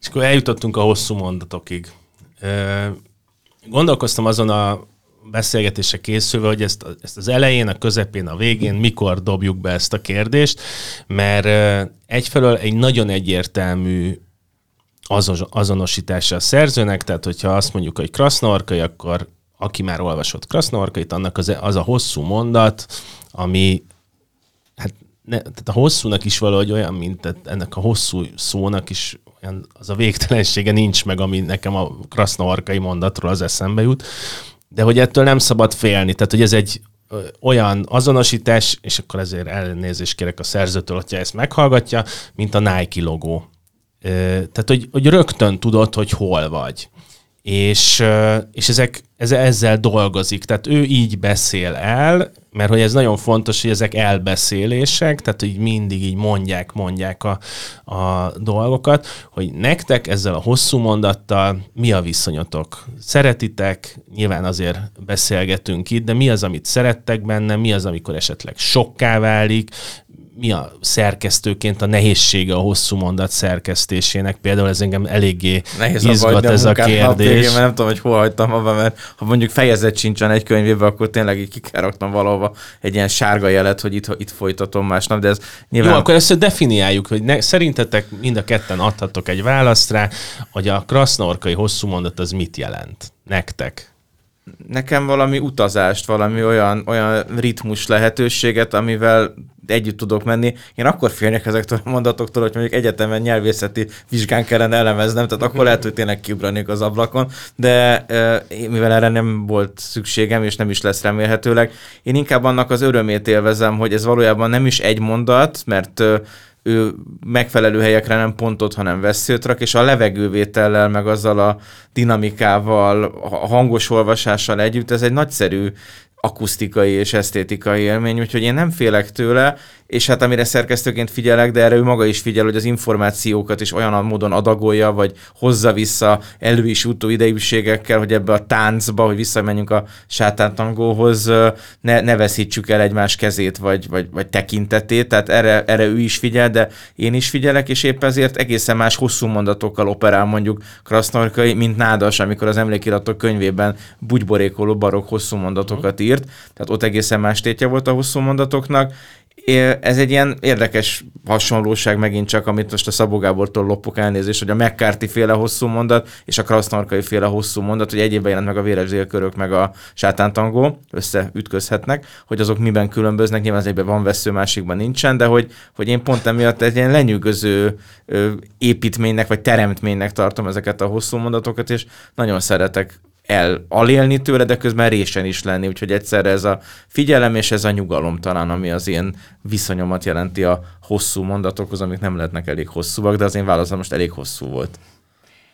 És akkor eljutottunk a hosszú mondatokig. Gondolkoztam azon a beszélgetése készülve, hogy ezt, ezt az elején, a közepén, a végén mikor dobjuk be ezt a kérdést, mert egyfelől egy nagyon egyértelmű azonosítása a szerzőnek, tehát hogyha azt mondjuk, hogy Krasznorkai, akkor aki már olvasott Krasznorkait, annak az, az a hosszú mondat, ami hát ne, tehát a hosszúnak is valahogy olyan, mint ennek a hosszú szónak is olyan, az a végtelensége nincs meg, ami nekem a Krasznorkai mondatról az eszembe jut de hogy ettől nem szabad félni. Tehát, hogy ez egy olyan azonosítás, és akkor ezért elnézést kérek a szerzőtől, hogyha ezt meghallgatja, mint a Nike logó. Tehát, hogy, hogy rögtön tudod, hogy hol vagy. És, és ezek, ez, ezzel dolgozik. Tehát ő így beszél el, mert hogy ez nagyon fontos, hogy ezek elbeszélések, tehát hogy mindig így mondják, mondják a, a dolgokat, hogy nektek ezzel a hosszú mondattal mi a viszonyotok? Szeretitek, nyilván azért beszélgetünk itt, de mi az, amit szerettek benne, mi az, amikor esetleg sokká válik, mi a szerkesztőként a nehézsége a hosszú mondat szerkesztésének? Például ez engem eléggé Nehéz izgat ez a, a kérdés. Végén, mert nem tudom, hogy hol hagytam abba, mert ha mondjuk fejezet sincsen egy könyvében, akkor tényleg így ki kell raknom valahova egy ilyen sárga jelet, hogy itt, itt folytatom másnap, de ez nyilván... Jó, akkor ezt definiáljuk, hogy ne, szerintetek mind a ketten adhatok egy választ rá, hogy a krasznorkai hosszú mondat az mit jelent nektek? Nekem valami utazást, valami olyan, olyan ritmus lehetőséget, amivel együtt tudok menni. Én akkor félnek ezektől a mondatoktól, hogy mondjuk egyetemen nyelvészeti vizsgán kellene elemeznem, tehát akkor lehet, hogy tényleg kiugranék az ablakon, de mivel erre nem volt szükségem, és nem is lesz remélhetőleg, én inkább annak az örömét élvezem, hogy ez valójában nem is egy mondat, mert ő megfelelő helyekre nem pontot, hanem veszőt rak, és a levegővétellel, meg azzal a dinamikával, a hangos olvasással együtt, ez egy nagyszerű akusztikai és esztétikai élmény, úgyhogy én nem félek tőle, és hát amire szerkesztőként figyelek, de erre ő maga is figyel, hogy az információkat is olyan módon adagolja, vagy hozza vissza elő is utó idejűségekkel, hogy ebbe a táncba, hogy visszamenjünk a sátántangóhoz, ne, ne veszítsük el egymás kezét, vagy, vagy, vagy tekintetét, tehát erre, erre ő is figyel, de én is figyelek, és épp ezért egészen más hosszú mondatokkal operál mondjuk Krasznorkai, mint Nádas, amikor az emlékiratok könyvében bugyborékoló barok hosszú mondatokat írt, tehát ott egészen más tétje volt a hosszú mondatoknak, ez egy ilyen érdekes hasonlóság megint csak, amit most a Szabó Gábortól lopok elnézést, hogy a McCarthy féle hosszú mondat és a Krasznarkai féle hosszú mondat, hogy egyébben jelent meg a véres délkörök meg a sátántangó, összeütközhetnek, hogy azok miben különböznek, nyilván az egyben van vesző, másikban nincsen, de hogy, hogy én pont emiatt egy ilyen lenyűgöző építménynek vagy teremtménynek tartom ezeket a hosszú mondatokat, és nagyon szeretek el alélni tőle, de közben résen is lenni, úgyhogy egyszerre ez a figyelem és ez a nyugalom talán, ami az én viszonyomat jelenti a hosszú mondatokhoz, amik nem lehetnek elég hosszúak, de az én válaszom most elég hosszú volt.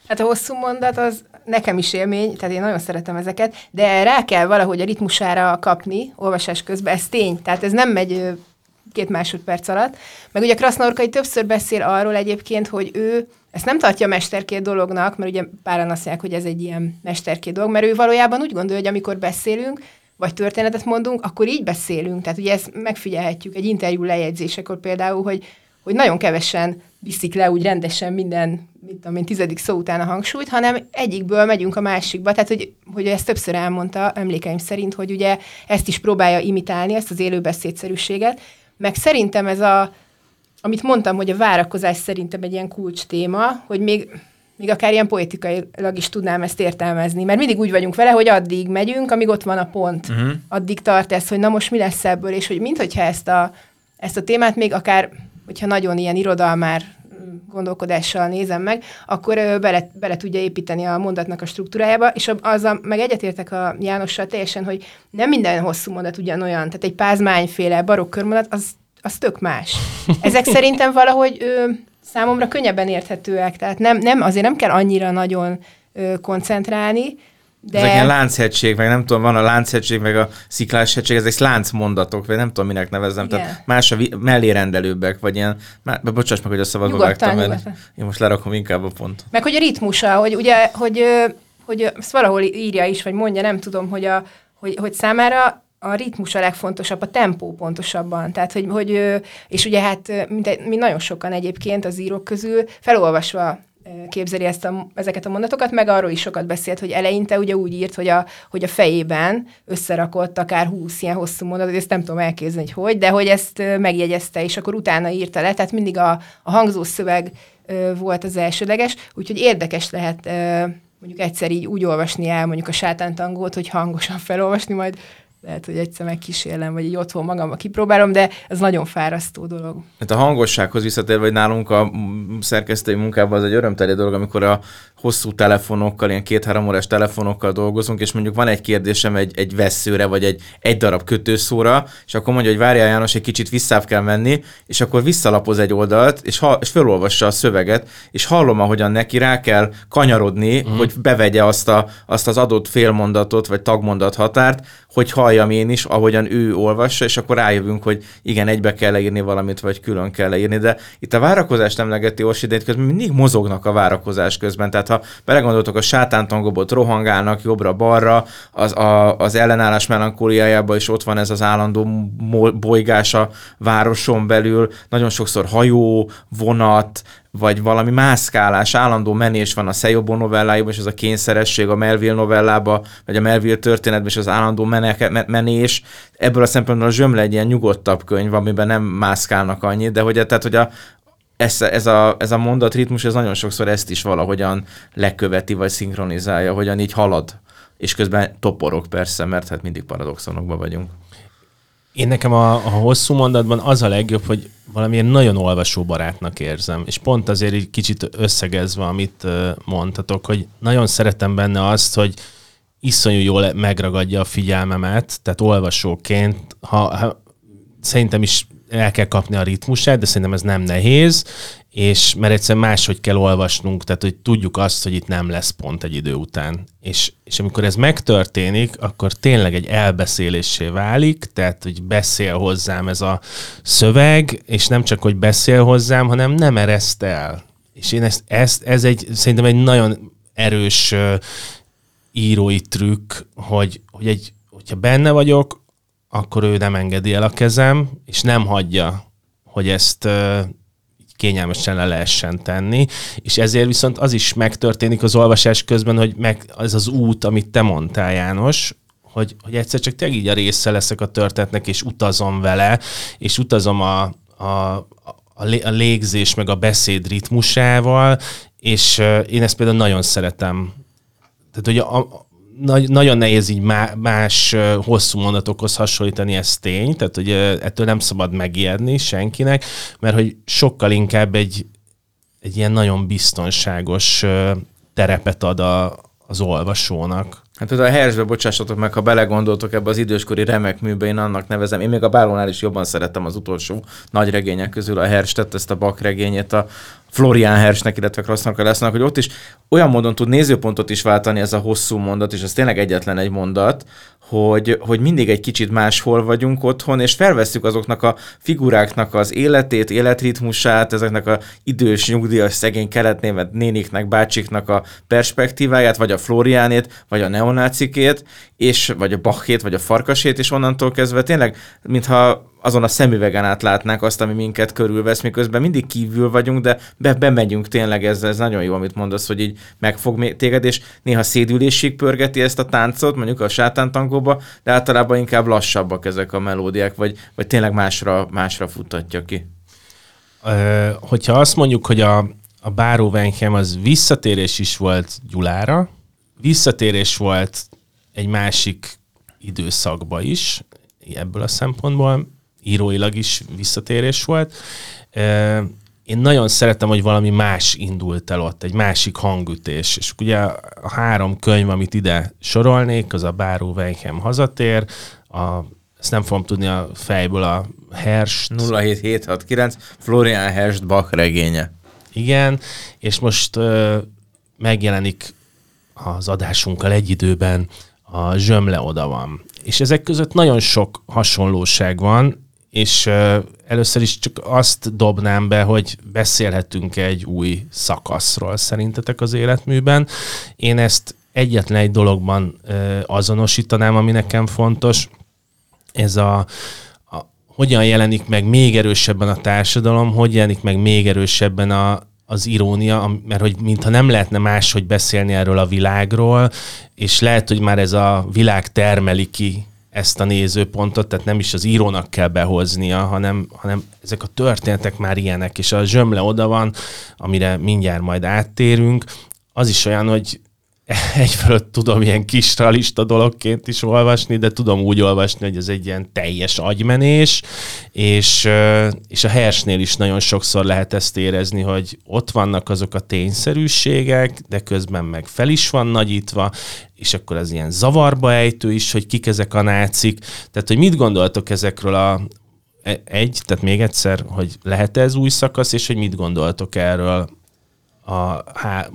Hát a hosszú mondat az nekem is élmény, tehát én nagyon szeretem ezeket, de rá kell valahogy a ritmusára kapni olvasás közben, ez tény, tehát ez nem megy két másodperc alatt. Meg ugye Krasznorkai többször beszél arról egyébként, hogy ő ezt nem tartja mesterkét dolognak, mert ugye páran azt mondják, hogy ez egy ilyen mesterkét dolog, mert ő valójában úgy gondolja, hogy amikor beszélünk, vagy történetet mondunk, akkor így beszélünk. Tehát ugye ezt megfigyelhetjük egy interjú lejegyzésekor például, hogy, hogy nagyon kevesen viszik le úgy rendesen minden, tudom én, tizedik szó után a hangsúlyt, hanem egyikből megyünk a másikba. Tehát, hogy, hogy ezt többször elmondta emlékeim szerint, hogy ugye ezt is próbálja imitálni, ezt az élőbeszédszerűséget, meg szerintem ez a, amit mondtam, hogy a várakozás szerintem egy ilyen kulcs téma, hogy még még akár ilyen poetikailag is tudnám ezt értelmezni, mert mindig úgy vagyunk vele, hogy addig megyünk, amíg ott van a pont. Uh-huh. Addig tart ez, hogy na most mi lesz ebből, és hogy minthogyha ezt a, ezt a témát még akár, hogyha nagyon ilyen irodalmár gondolkodással nézem meg, akkor bele, bele tudja építeni a mondatnak a struktúrájába, és azzal meg egyetértek a Jánossal teljesen, hogy nem minden hosszú mondat ugyanolyan, tehát egy pázmányféle barokk körmondat, az, az tök más. Ezek szerintem valahogy ö, számomra könnyebben érthetőek, tehát nem, nem, azért nem kell annyira nagyon ö, koncentrálni, de... Ezek ilyen lánchegység, meg nem tudom, van a lánchegység, meg a sziklás hegység, ezek láncmondatok, vagy nem tudom, minek nevezem. Igen. Tehát más a vi- mellérendelőbbek, vagy ilyen, má, bocsáss meg, hogy a szabadba vágtam, mert én most lerakom inkább a pont. Meg hogy a ritmusa, hogy ugye, hogy, hogy ezt valahol írja is, vagy mondja, nem tudom, hogy, a, hogy, hogy számára a ritmus a legfontosabb, a tempó pontosabban. Tehát, hogy, hogy és ugye hát, mint, mint nagyon sokan egyébként az írók közül, felolvasva képzeli ezt a, ezeket a mondatokat, meg arról is sokat beszélt, hogy eleinte ugye úgy írt, hogy a, hogy a fejében összerakott akár húsz ilyen hosszú mondatot, ezt nem tudom elképzelni, hogy hogy, de hogy ezt megjegyezte, és akkor utána írta le, tehát mindig a, a hangzó szöveg volt az elsődleges, úgyhogy érdekes lehet mondjuk egyszer így úgy olvasni el mondjuk a sátántangót, hogy hangosan felolvasni, majd lehet, hogy egyszer megkísérlem, vagy így otthon magammal kipróbálom, de ez nagyon fárasztó dolog. Hát a hangossághoz visszatérve, hogy nálunk a szerkesztői munkában az egy örömteli dolog, amikor a hosszú telefonokkal, ilyen két-három órás telefonokkal dolgozunk, és mondjuk van egy kérdésem egy, egy veszőre, vagy egy, egy darab kötőszóra, és akkor mondja, hogy várjál János, egy kicsit visszább kell menni, és akkor visszalapoz egy oldalt, és, ha, és felolvassa a szöveget, és hallom, ahogyan neki rá kell kanyarodni, mm. hogy bevegye azt, a, azt az adott félmondatot, vagy tagmondat határt, hogy halljam én is, ahogyan ő olvassa, és akkor rájövünk, hogy igen, egybe kell leírni valamit, vagy külön kell leírni, de itt a várakozást emlegeti Orsi, de közben mindig mozognak a várakozás közben, tehát ha belegondoltok, a sátántangobot rohangálnak jobbra-balra, az, a, az ellenállás melankóliájában is ott van ez az állandó bolygás városon belül, nagyon sokszor hajó, vonat, vagy valami mászkálás, állandó menés van a Szejobó novellájában, és ez a kényszeresség a Melville novellában, vagy a Melville történetben, és az állandó meneke, menés. Ebből a szempontból a zsömle egy ilyen nyugodtabb könyv, amiben nem mászkálnak annyit, de hogy, tehát, hogy a, ez, ez, a, ez a mondatritmus, ez nagyon sokszor ezt is valahogyan leköveti, vagy szinkronizálja, hogyan így halad. És közben toporok persze, mert hát mindig paradoxonokban vagyunk. Én nekem a, a hosszú mondatban az a legjobb, hogy valamilyen nagyon olvasóbarátnak érzem, és pont azért egy kicsit összegezve, amit mondtatok, hogy nagyon szeretem benne azt, hogy iszonyú jól megragadja a figyelmemet, tehát olvasóként, ha, ha szerintem is el kell kapni a ritmusát, de szerintem ez nem nehéz, és mert egyszerűen máshogy kell olvasnunk, tehát hogy tudjuk azt, hogy itt nem lesz pont egy idő után. És, és amikor ez megtörténik, akkor tényleg egy elbeszélésé válik, tehát hogy beszél hozzám ez a szöveg, és nem csak, hogy beszél hozzám, hanem nem ereszt el. És én ezt, ezt ez egy, szerintem egy nagyon erős írói trükk, hogy, hogy egy, hogyha benne vagyok, akkor ő nem engedi el a kezem, és nem hagyja, hogy ezt kényelmesen le lehessen tenni, és ezért viszont az is megtörténik az olvasás közben, hogy meg az az út, amit te mondtál, János, hogy, hogy egyszer csak tényleg így a része leszek a történetnek, és utazom vele, és utazom a, a, a légzés meg a beszéd ritmusával, és én ezt például nagyon szeretem. Tehát, hogy a, nagy, nagyon nehéz így más hosszú mondatokhoz hasonlítani, ez tény, tehát hogy ettől nem szabad megijedni senkinek, mert hogy sokkal inkább egy, egy ilyen nagyon biztonságos terepet ad a, az olvasónak. Hát a Hersbe bocsássatok meg, ha belegondoltok ebbe az időskori remek műbe, én annak nevezem. Én még a Bárónál is jobban szerettem az utolsó nagy regények közül a Herstet, ezt a Bak regényét, a Florian Hersnek, illetve Krasznak lesznek, hogy ott is olyan módon tud nézőpontot is váltani ez a hosszú mondat, és ez tényleg egyetlen egy mondat, hogy, hogy mindig egy kicsit máshol vagyunk otthon, és felveszük azoknak a figuráknak az életét, életritmusát, ezeknek a idős, nyugdíjas, szegény keletnémet néniknek, bácsiknak a perspektíváját, vagy a Floriánét, vagy a neonácikét, és, vagy a Bachét, vagy a Farkasét, és onnantól kezdve. Tényleg, mintha azon a szemüvegen át látnák azt, ami minket körülvesz, miközben mindig kívül vagyunk, de be, bemegyünk tényleg, ez, ez nagyon jó, amit mondasz, hogy így megfog téged, és néha szédülésig pörgeti ezt a táncot, mondjuk a sátántangóba, de általában inkább lassabbak ezek a melódiák, vagy, vagy tényleg másra, másra futtatja ki. Hogyha azt mondjuk, hogy a, a Báró Wenchem az visszatérés is volt Gyulára, visszatérés volt egy másik időszakba is, ebből a szempontból, íróilag is visszatérés volt. Én nagyon szeretem, hogy valami más indult el ott, egy másik hangütés. És ugye a három könyv, amit ide sorolnék, az a Báró Wenchem hazatér, a ezt nem fogom tudni a fejből a Herst. 07769, Florian Herst Bach regénye. Igen, és most ö, megjelenik az adásunkkal egy időben a Zsömle oda van. És ezek között nagyon sok hasonlóság van, és először is csak azt dobnám be, hogy beszélhetünk egy új szakaszról szerintetek az életműben. Én ezt egyetlen egy dologban azonosítanám, ami nekem fontos, ez a, a hogyan jelenik meg még erősebben a társadalom, hogy jelenik meg még erősebben a, az irónia, mert hogy mintha nem lehetne máshogy beszélni erről a világról, és lehet, hogy már ez a világ termeli ki ezt a nézőpontot, tehát nem is az írónak kell behoznia, hanem, hanem ezek a történetek már ilyenek, és a zsömle oda van, amire mindjárt majd áttérünk, az is olyan, hogy egyfelől tudom ilyen kis realista dologként is olvasni, de tudom úgy olvasni, hogy ez egy ilyen teljes agymenés, és, és a hersnél is nagyon sokszor lehet ezt érezni, hogy ott vannak azok a tényszerűségek, de közben meg fel is van nagyítva, és akkor az ilyen zavarba ejtő is, hogy kik ezek a nácik. Tehát, hogy mit gondoltok ezekről a, e, egy, tehát még egyszer, hogy lehet ez új szakasz, és hogy mit gondoltok erről a, há,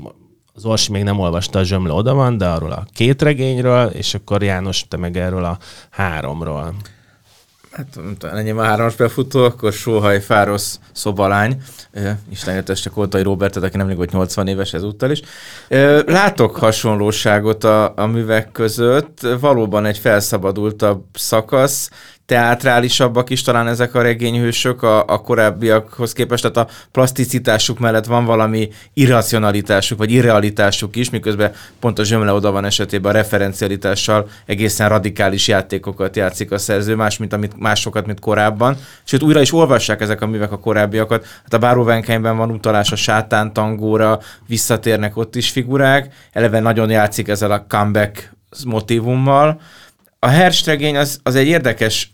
az Orsi még nem olvasta a Zsömle oda van, de arról a két regényről, és akkor János, te meg erről a háromról. Hát ennyi a hármas befutó, akkor Sóhaj Fárosz szobalány, Isten értes csak Oltai Robertet, aki nemrég volt 80 éves ezúttal is. Látok hasonlóságot a, a művek között, valóban egy felszabadultabb szakasz, teátrálisabbak is talán ezek a regényhősök a, a korábbiakhoz képest, tehát a plaszticitásuk mellett van valami irracionalitásuk, vagy irrealitásuk is, miközben pont a Zsömle oda van esetében a referencialitással egészen radikális játékokat játszik a szerző, más, mint amit, másokat, mint korábban. Sőt, újra is olvassák ezek a művek a korábbiakat. Hát a Báró van utalás a sátán tangóra, visszatérnek ott is figurák, eleve nagyon játszik ezzel a comeback motivummal, a Herstregény az, az egy érdekes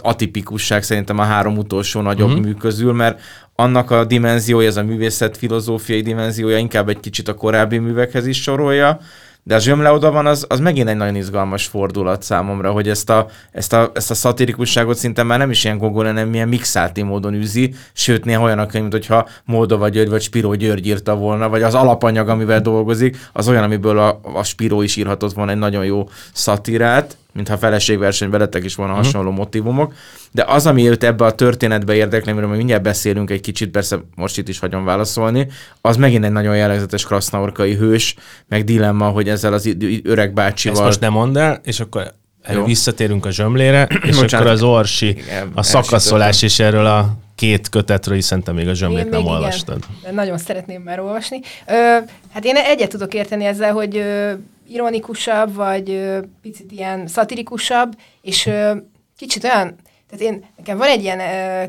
atipikusság szerintem a három utolsó nagyobb uh-huh. mű közül, mert annak a dimenziója, ez a művészet filozófiai dimenziója inkább egy kicsit a korábbi művekhez is sorolja, de a zsömle oda van, az, az megint egy nagyon izgalmas fordulat számomra, hogy ezt a, ezt a, ezt a szatirikusságot szinte már nem is ilyen gogol, hanem milyen mixálti módon űzi, sőt néha olyan a könyv, mint hogyha Moldova György vagy Spiró György írta volna, vagy az alapanyag, amivel dolgozik, az olyan, amiből a, a Spiró is írhatott volna egy nagyon jó szatirát, mintha feleségversenyben lettek is volna uh-huh. hasonló motivumok. De az, ami őt ebbe a történetbe érdekli, amiről mindjárt beszélünk egy kicsit, persze most itt is hagyom válaszolni, az megint egy nagyon jellegzetes krasznaorkai hős, meg dilemma, hogy ezzel az öreg bácsival... Ezt most nem mondd el, és akkor Jó. visszatérünk a zsömlére, és Bocsánat. akkor az Orsi, igen, a szakaszolás is erről a két kötetről, hiszen te még a zsömlét nem igen, olvastad. Nagyon szeretném már olvasni. Ö, hát én egyet tudok érteni ezzel, hogy ö, ironikusabb, vagy picit ilyen szatirikusabb, és kicsit olyan, tehát én, nekem van egy ilyen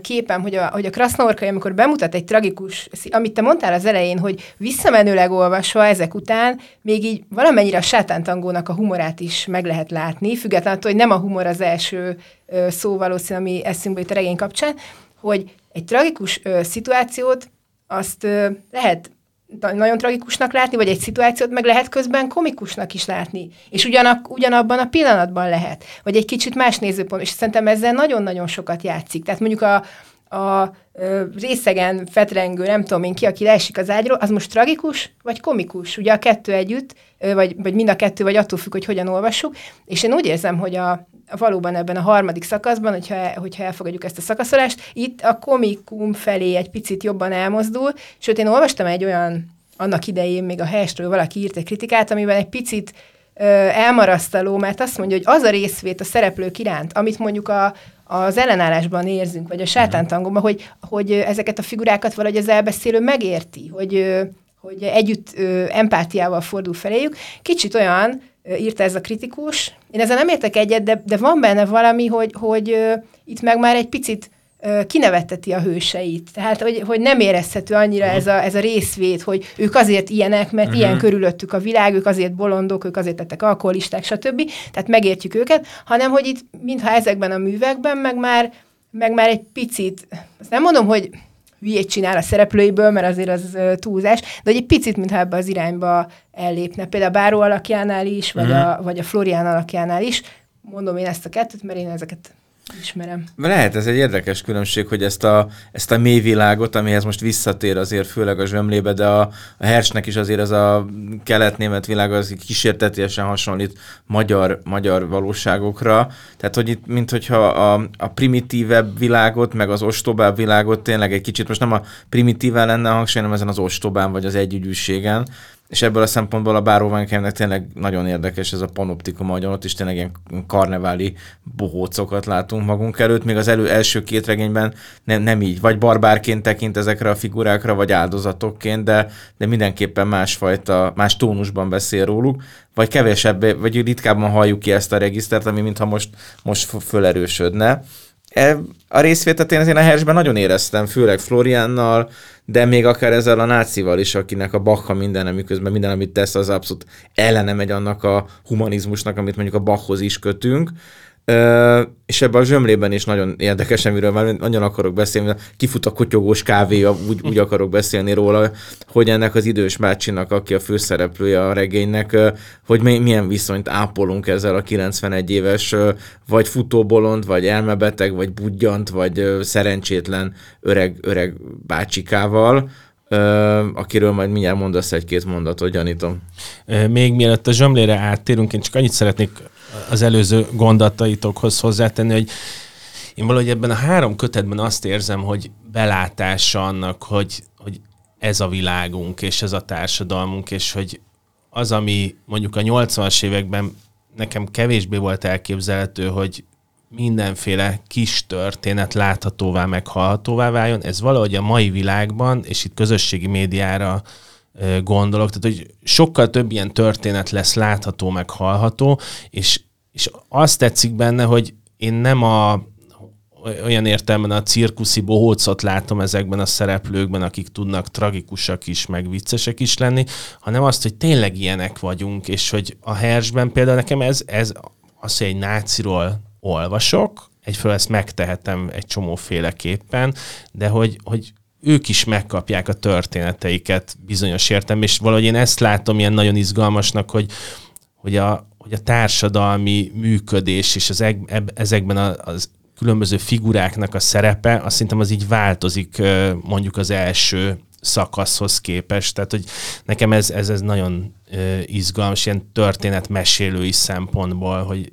képem, hogy a, hogy a Krasznorkai, amikor bemutat egy tragikus, amit te mondtál az elején, hogy visszamenőleg olvasva ezek után, még így valamennyire a sátántangónak a humorát is meg lehet látni, függetlenül attól, hogy nem a humor az első ö, szó valószínű, ami eszünkbe jut a regény kapcsán, hogy egy tragikus ö, szituációt azt ö, lehet nagyon tragikusnak látni, vagy egy szituációt meg lehet közben komikusnak is látni. És ugyanak, ugyanabban a pillanatban lehet. Vagy egy kicsit más nézőpont. És szerintem ezzel nagyon-nagyon sokat játszik. Tehát mondjuk a, a részegen fetrengő, nem tudom én ki, aki leesik az ágyról, az most tragikus, vagy komikus? Ugye a kettő együtt, vagy, vagy mind a kettő, vagy attól függ, hogy hogyan olvassuk. És én úgy érzem, hogy a, valóban ebben a harmadik szakaszban, hogyha, hogyha elfogadjuk ezt a szakaszolást, itt a komikum felé egy picit jobban elmozdul, sőt én olvastam egy olyan, annak idején még a helyestről valaki írt egy kritikát, amiben egy picit ö, elmarasztaló, mert azt mondja, hogy az a részvét a szereplők iránt, amit mondjuk a, az ellenállásban érzünk, vagy a sátántangóban, hogy, hogy ezeket a figurákat valahogy az elbeszélő megérti, hogy, hogy együtt empátiával fordul feléjük. Kicsit olyan, írta ez a kritikus. Én ezzel nem értek egyet, de, de van benne valami, hogy, hogy itt meg már egy picit kinevetteti a hőseit. Tehát, hogy, hogy nem érezhető annyira uh-huh. ez, a, ez a részvét, hogy ők azért ilyenek, mert uh-huh. ilyen körülöttük a világ, ők azért bolondok, ők azért tettek alkoholisták, stb. Tehát megértjük őket, hanem hogy itt, mintha ezekben a művekben, meg már, meg már egy picit, azt nem mondom, hogy hülyét csinál a szereplőiből, mert azért az túlzás, de hogy egy picit, mintha ebbe az irányba ellépne. Például a Báró alakjánál is, vagy, uh-huh. a, vagy a Florián alakjánál is. Mondom én ezt a kettőt, mert én ezeket ismerem. Lehet, ez egy érdekes különbség, hogy ezt a, ezt a mélyvilágot, amihez most visszatér azért főleg a zsömlébe, de a, a Hersnek is azért ez a kelet-német világ az kísértetésen hasonlít magyar, magyar valóságokra. Tehát, hogy itt, mint hogyha a, a primitívebb világot, meg az ostobább világot tényleg egy kicsit, most nem a primitíven lenne a hangsúly, hanem ezen az ostobán vagy az együgyűségen, és ebből a szempontból a Báróványkemnek tényleg nagyon érdekes ez a panoptikum, ahogyan ott is tényleg ilyen karneváli bohócokat látunk magunk előtt, még az elő, első két regényben nem, nem így, vagy barbárként tekint ezekre a figurákra, vagy áldozatokként, de, de mindenképpen másfajta, más tónusban beszél róluk, vagy kevesebb, vagy ritkábban halljuk ki ezt a regisztert, ami mintha most, most fölerősödne. E, a részvételt én azért a Hersben nagyon éreztem, főleg Floriannal, de még akár ezzel a nácival is, akinek a Bacha minden, miközben minden, amit tesz, az abszolút ellene megy annak a humanizmusnak, amit mondjuk a Bachhoz is kötünk. És ebben a zsömlében is nagyon érdekes, amiről már nagyon akarok beszélni, kifut a kotyogós kávé, úgy, úgy akarok beszélni róla, hogy ennek az idős bácsinak, aki a főszereplője a regénynek, hogy milyen viszonyt ápolunk ezzel a 91 éves, vagy futóbolond, vagy elmebeteg, vagy budjant, vagy szerencsétlen öreg, öreg bácsikával, akiről majd mindjárt mondasz egy-két mondatot, gyanítom. Még mielőtt a zsömlére áttérünk, én csak annyit szeretnék az előző gondataitokhoz hozzátenni, hogy én valahogy ebben a három kötetben azt érzem, hogy belátása annak, hogy, hogy ez a világunk, és ez a társadalmunk, és hogy az, ami mondjuk a 80-as években nekem kevésbé volt elképzelhető, hogy mindenféle kis történet láthatóvá, meghallhatóvá váljon. Ez valahogy a mai világban, és itt közösségi médiára gondolok, tehát hogy sokkal több ilyen történet lesz látható, meg hallható, és, és azt tetszik benne, hogy én nem a olyan értelemben a cirkuszi bohócot látom ezekben a szereplőkben, akik tudnak tragikusak is, meg viccesek is lenni, hanem azt, hogy tényleg ilyenek vagyunk, és hogy a Hersben például nekem ez, ez az, hogy egy náciról olvasok, egyfelől ezt megtehetem egy csomóféleképpen, de hogy, hogy ők is megkapják a történeteiket bizonyos értem, és valahogy én ezt látom ilyen nagyon izgalmasnak, hogy, hogy, a, hogy a társadalmi működés és az eg, ezekben a, az különböző figuráknak a szerepe, azt szerintem az így változik mondjuk az első szakaszhoz képest. Tehát, hogy nekem ez, ez, ez nagyon izgalmas, ilyen történetmesélői szempontból, hogy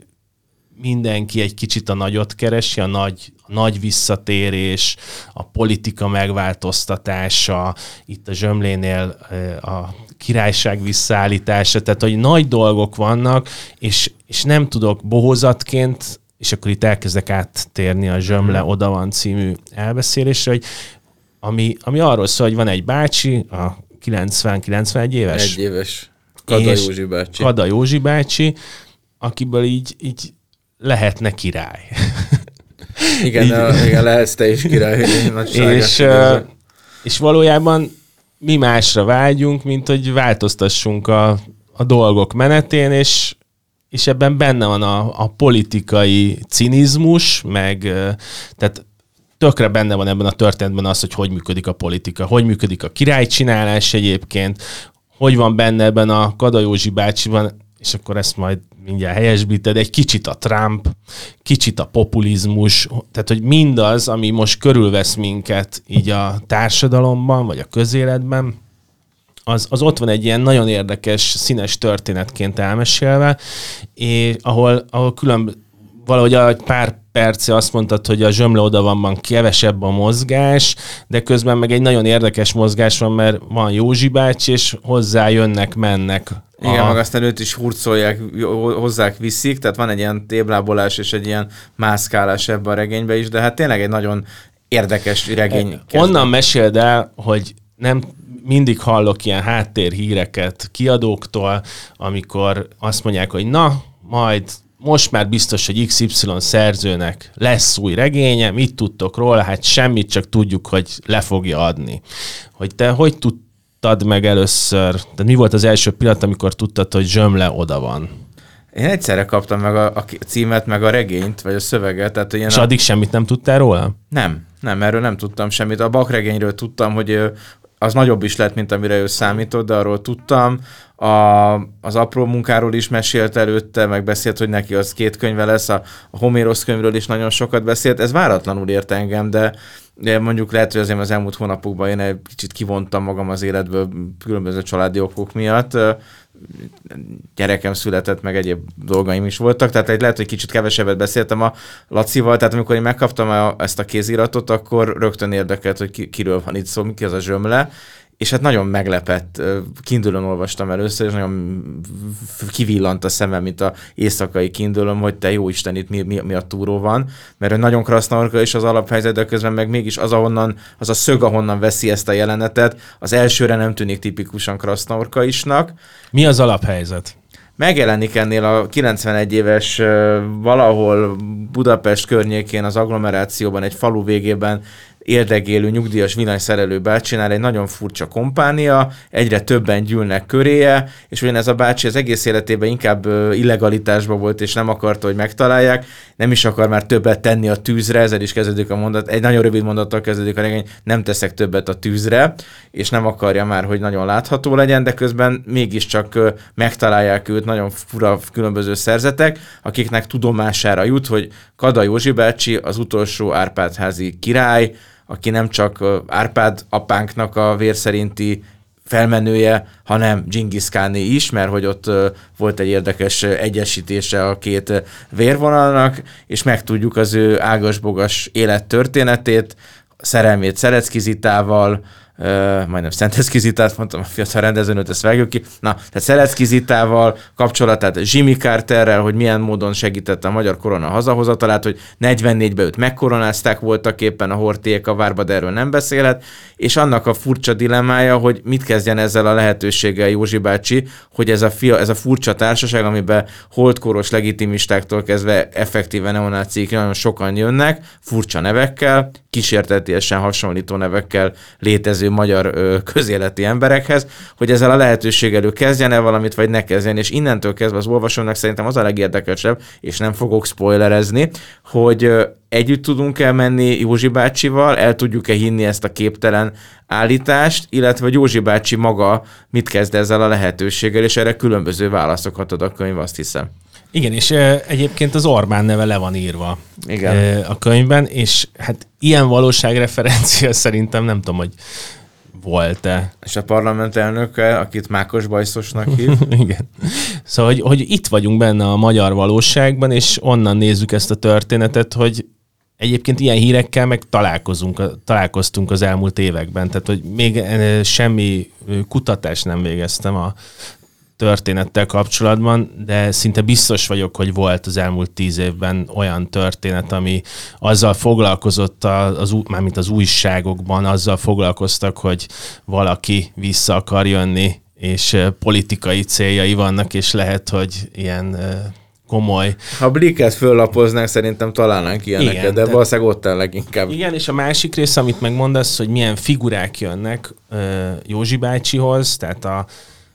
mindenki egy kicsit a nagyot keresi, a nagy, nagy visszatérés, a politika megváltoztatása, itt a zsömlénél a királyság visszaállítása, tehát hogy nagy dolgok vannak, és, és nem tudok bohozatként, és akkor itt elkezdek áttérni a Zsömle hmm. Oda van című elbeszélésre, hogy ami, ami arról szól, hogy van egy bácsi, a 90-91 éves. Egy éves. Kada Józsi bácsi. Kada Józsi bácsi, akiből így, így lehetne király. Igen, Így, a, igen lehetsz te is király. és, és valójában mi másra vágyunk, mint hogy változtassunk a, a dolgok menetén, és, és ebben benne van a, a politikai cinizmus, meg tehát tökre benne van ebben a történetben az, hogy hogy működik a politika, hogy működik a királycsinálás egyébként, hogy van benne ebben a Kadajózsi bácsiban, és akkor ezt majd mindjárt helyesbíted, egy kicsit a Trump, kicsit a populizmus, tehát hogy mindaz, ami most körülvesz minket így a társadalomban, vagy a közéletben, az, az ott van egy ilyen nagyon érdekes, színes történetként elmesélve, és ahol, ahol külön valahogy egy pár perce azt mondtad, hogy a zsömle oda van kevesebb a mozgás, de közben meg egy nagyon érdekes mozgás van, mert van Józsi bácsi, és hozzá jönnek, mennek igen, meg aztán őt is hurcolják, hozzák, viszik, tehát van egy ilyen téblábolás és egy ilyen mászkálás ebben a regényben is, de hát tényleg egy nagyon érdekes regény. E, onnan meséld el, hogy nem mindig hallok ilyen háttérhíreket kiadóktól, amikor azt mondják, hogy na, majd most már biztos, hogy XY szerzőnek lesz új regénye, mit tudtok róla? Hát semmit, csak tudjuk, hogy le fogja adni. Hogy te hogy tudtad meg először, tehát mi volt az első pillanat, amikor tudtad, hogy Zsömle oda van? Én egyszerre kaptam meg a, a címet, meg a regényt, vagy a szöveget. Tehát, És a... addig semmit nem tudtál róla? Nem, nem, erről nem tudtam semmit. A bakregényről tudtam, hogy az nagyobb is lett, mint amire ő számított, de arról tudtam. A, az apró munkáról is mesélt előtte, meg beszélt, hogy neki az két könyve lesz, a, a Homérosz könyvről is nagyon sokat beszélt. Ez váratlanul ért engem, de, de mondjuk lehet, hogy azért az elmúlt hónapokban én egy kicsit kivontam magam az életből különböző családi okok miatt gyerekem született, meg egyéb dolgaim is voltak, tehát egy lehet, hogy kicsit kevesebbet beszéltem a Lacival, tehát amikor én megkaptam ezt a kéziratot, akkor rögtön érdekelt, hogy ki, kiről van itt szó, ki az a zsömle, és hát nagyon meglepett. Kindülön olvastam először, és nagyon kivillant a szemem, mint a éjszakai kindülöm, hogy te jó Isten, itt mi, mi, mi a túró van, mert nagyon krasznorka is az alaphelyzet, de közben meg mégis az, ahonnan, az a szög, ahonnan veszi ezt a jelenetet, az elsőre nem tűnik tipikusan krasznorka isnak. Mi az alaphelyzet? megjelenik ennél a 91 éves valahol Budapest környékén az agglomerációban egy falu végében érdegélő nyugdíjas villanyszerelő bácsinál egy nagyon furcsa kompánia, egyre többen gyűlnek köréje, és ugyanez a bácsi az egész életében inkább illegalitásban volt, és nem akarta, hogy megtalálják, nem is akar már többet tenni a tűzre, ezzel is kezdődik a mondat, egy nagyon rövid mondattal kezdődik a regény, nem teszek többet a tűzre, és nem akarja már, hogy nagyon látható legyen, de közben mégiscsak megtalálják őt nagyon fura különböző szerzetek, akiknek tudomására jut, hogy Kada Józsi bácsi az utolsó Árpádházi király, aki nem csak Árpád apánknak a vérszerinti felmenője, hanem Genghis Kháni is, mert hogy ott volt egy érdekes egyesítése a két vérvonalnak, és megtudjuk az ő ágasbogas élettörténetét, szerelmét Szereckizitával, uh, majdnem Szenteszki Zitát mondtam, a fiatal rendezőnőt, ezt vágjuk ki. Na, tehát Szelecki Zitával kapcsolatát Jimmy Carterrel, hogy milyen módon segítette a magyar korona hazahozatalát, hogy 44-ben őt megkoronázták voltak éppen a hortiék a várba, de erről nem beszélhet, és annak a furcsa dilemmája, hogy mit kezdjen ezzel a lehetőséggel Józsi bácsi, hogy ez a, fia, ez a furcsa társaság, amiben holdkoros legitimistáktól kezdve effektíve neonácik nagyon sokan jönnek, furcsa nevekkel, kísértetiesen hasonlító nevekkel létező magyar közéleti emberekhez, hogy ezzel a lehetőséggel kezdjen el valamit, vagy ne kezdjen, és innentől kezdve az olvasónak szerintem az a legérdekesebb, és nem fogok spoilerezni, hogy együtt tudunk elmenni Józsi bácsival, el tudjuk-e hinni ezt a képtelen állítást, illetve Józsi bácsi maga mit kezd ezzel a lehetőséggel, és erre különböző válaszokat ad a könyv, azt hiszem. Igen, és egyébként az Orbán neve le van írva Igen. A könyvben, és hát ilyen valóságreferencia szerintem nem tudom, hogy volt-e. És a parlament elnöke, akit Mákos Bajszosnak hív. Igen. Szóval, hogy, hogy itt vagyunk benne a magyar valóságban, és onnan nézzük ezt a történetet, hogy egyébként ilyen hírekkel meg találkozunk, találkoztunk az elmúlt években, tehát hogy még semmi kutatást nem végeztem a történettel kapcsolatban, de szinte biztos vagyok, hogy volt az elmúlt tíz évben olyan történet, ami azzal foglalkozott, az, mármint az újságokban, azzal foglalkoztak, hogy valaki vissza akar jönni, és politikai céljai vannak, és lehet, hogy ilyen komoly. Ha Bliket föllapoznánk, szerintem találnánk ilyeneket, igen, de valószínűleg ott el leginkább. Igen, és a másik rész, amit megmondasz, hogy milyen figurák jönnek Józsi bácsihoz, tehát a,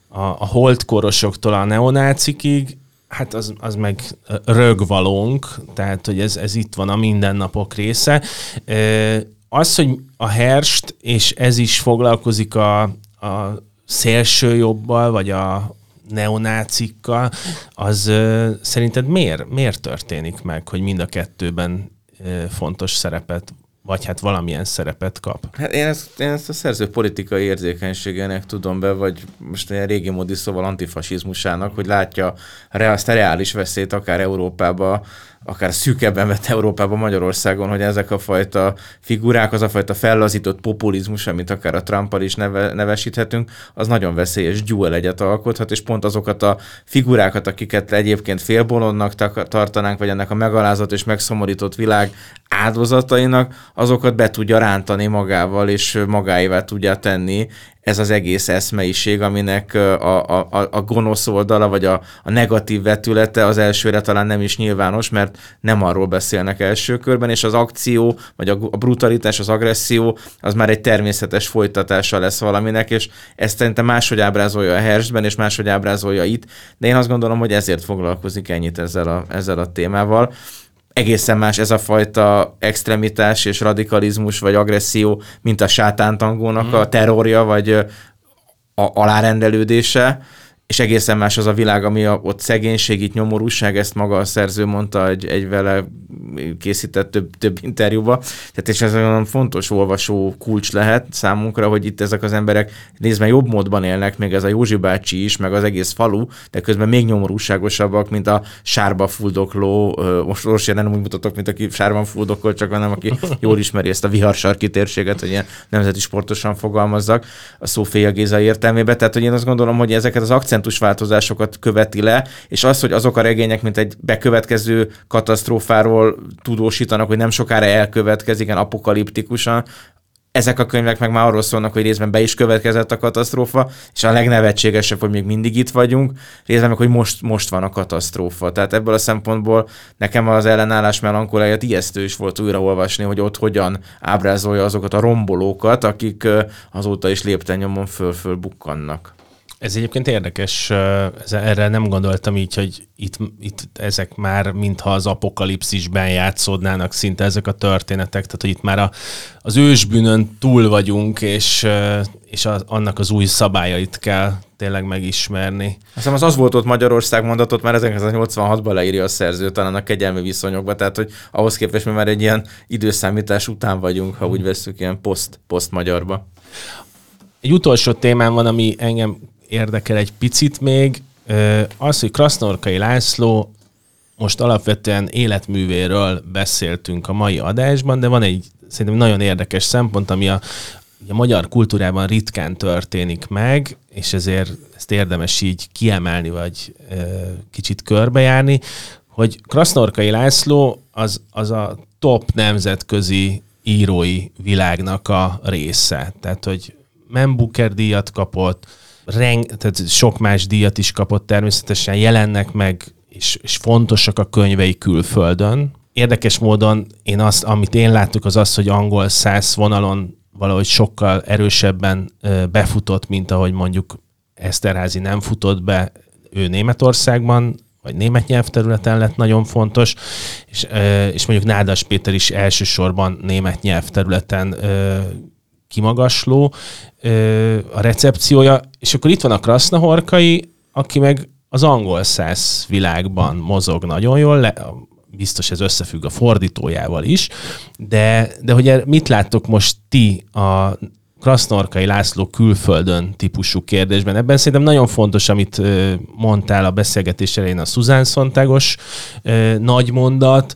a, a holdkorosoktól a neonácikig, hát az, az meg rögvalónk, tehát hogy ez, ez itt van a mindennapok része. Az, hogy a Herst, és ez is foglalkozik a, a szélső jobbal, vagy a neonácikkal, az szerinted miért, miért történik meg, hogy mind a kettőben fontos szerepet vagy hát valamilyen szerepet kap. Hát én ezt, én ezt a szerző politikai érzékenységének tudom be, vagy most ilyen régi módi szóval antifasizmusának, hogy látja azt a reális veszélyt akár Európába akár szűkebben vett Európában, Magyarországon, hogy ezek a fajta figurák, az a fajta fellazított populizmus, amit akár a Trumpal is neve, nevesíthetünk, az nagyon veszélyes dual egyet alkothat, és pont azokat a figurákat, akiket egyébként félbolondnak tartanánk, vagy ennek a megalázott és megszomorított világ áldozatainak, azokat be tudja rántani magával, és magáévá tudja tenni ez az egész eszmeiség, aminek a, a, a gonosz oldala, vagy a, a negatív vetülete az elsőre talán nem is nyilvános, mert nem arról beszélnek első körben, és az akció, vagy a, a brutalitás, az agresszió, az már egy természetes folytatása lesz valaminek, és ezt szerintem máshogy ábrázolja a Hersben, és máshogy ábrázolja itt, de én azt gondolom, hogy ezért foglalkozik ennyit ezzel a, ezzel a témával. Egészen más ez a fajta extremitás és radikalizmus vagy agresszió, mint a sátántangónak mm. a terrorja, vagy a alárendelődése és egészen más az a világ, ami a, ott szegénység, itt nyomorúság, ezt maga a szerző mondta egy, egy vele készített több, több interjúba. Tehát és ez olyan fontos olvasó kulcs lehet számunkra, hogy itt ezek az emberek nézve jobb módban élnek, még ez a Józsi bácsi is, meg az egész falu, de közben még nyomorúságosabbak, mint a sárba fuldokló, most most nem úgy mutatok, mint aki sárban fuldokol, csak hanem aki jól ismeri ezt a viharsarki térséget, hogy ilyen nemzeti sportosan fogalmazzak a Szóféja Géza értelmébe. Tehát, hogy én azt gondolom, hogy ezeket az akcentus akcentusváltozásokat követi le, és az, hogy azok a regények, mint egy bekövetkező katasztrófáról tudósítanak, hogy nem sokára elkövetkezik, ilyen apokaliptikusan, ezek a könyvek meg már arról szólnak, hogy részben be is következett a katasztrófa, és a legnevetségesebb, hogy még mindig itt vagyunk, részben meg, hogy most, most van a katasztrófa. Tehát ebből a szempontból nekem az ellenállás melankóliáját ijesztő is volt újraolvasni, hogy ott hogyan ábrázolja azokat a rombolókat, akik azóta is lépten nyomon föl-föl bukkannak. Ez egyébként érdekes, ez, erre nem gondoltam így, hogy itt, itt ezek már mintha az apokalipszisben játszódnának szinte ezek a történetek, tehát hogy itt már a, az ősbűnön túl vagyunk, és, és a, annak az új szabályait kell tényleg megismerni. Aztán az az volt ott Magyarország mondatot, már 1986-ban leírja a szerző talán a kegyelmi viszonyokba, tehát hogy ahhoz képest mi már egy ilyen időszámítás után vagyunk, ha úgy veszük, ilyen poszt, poszt magyarba. Egy utolsó témám van, ami engem érdekel egy picit még, az, hogy Krasznorkai László most alapvetően életművéről beszéltünk a mai adásban, de van egy szerintem nagyon érdekes szempont, ami a, a magyar kultúrában ritkán történik meg, és ezért ezt érdemes így kiemelni, vagy e, kicsit körbejárni, hogy Krasznorkai László az, az a top nemzetközi írói világnak a része. Tehát, hogy Membuker díjat kapott, reng, tehát sok más díjat is kapott természetesen, jelennek meg, és, és fontosak a könyvei külföldön. Érdekes módon én azt, amit én láttuk, az az, hogy angol száz vonalon valahogy sokkal erősebben befutott, mint ahogy mondjuk Eszterházi nem futott be, ő Németországban, vagy német nyelvterületen lett nagyon fontos, és, és mondjuk Nádas Péter is elsősorban német nyelvterületen kimagasló a recepciója, és akkor itt van a Krasznahorkai, aki meg az angol száz világban mozog nagyon jól, le, biztos ez összefügg a fordítójával is, de, de hogy mit láttok most ti a Krasznorkai László külföldön típusú kérdésben. Ebben szerintem nagyon fontos, amit mondtál a beszélgetés elején, a Szuzán Szontágos nagy mondat.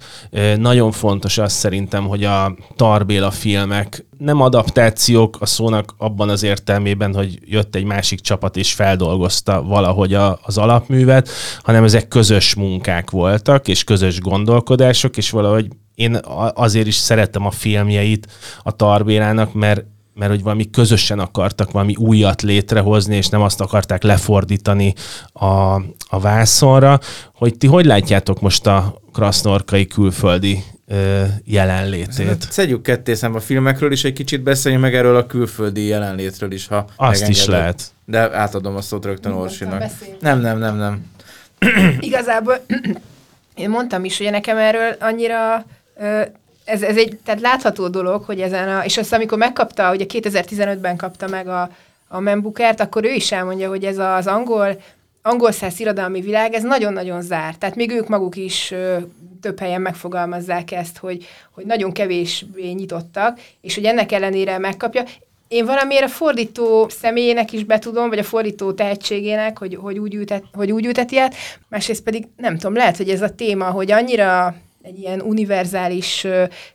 Nagyon fontos az szerintem, hogy a Tarbéla filmek nem adaptációk a szónak abban az értelmében, hogy jött egy másik csapat és feldolgozta valahogy a, az alapművet, hanem ezek közös munkák voltak, és közös gondolkodások, és valahogy én azért is szerettem a filmjeit a Tarbélának, mert mert hogy valami közösen akartak valami újat létrehozni, és nem azt akarták lefordítani a, a vászonra, hogy ti hogy látjátok most a krasznorkai külföldi ö, jelenlétét? Szedjük ketté a filmekről is, egy kicsit beszéljünk meg erről a külföldi jelenlétről is, ha Azt megengeded. is lehet. De átadom a szót rögtön Orsinak. Nem, nem, nem, nem. Igazából én mondtam is, hogy nekem erről annyira ez, ez egy tehát látható dolog, hogy ezen a, és azt amikor megkapta, ugye 2015-ben kapta meg a, a Membukert, akkor ő is elmondja, hogy ez az angol, angol száz irodalmi világ, ez nagyon-nagyon zárt. Tehát még ők maguk is ö, több helyen megfogalmazzák ezt, hogy, hogy nagyon kevés nyitottak, és hogy ennek ellenére megkapja. Én valamiért a fordító személyének is betudom, vagy a fordító tehetségének, hogy, hogy, úgy, ütet, hogy úgy üteti át, másrészt pedig nem tudom, lehet, hogy ez a téma, hogy annyira egy ilyen univerzális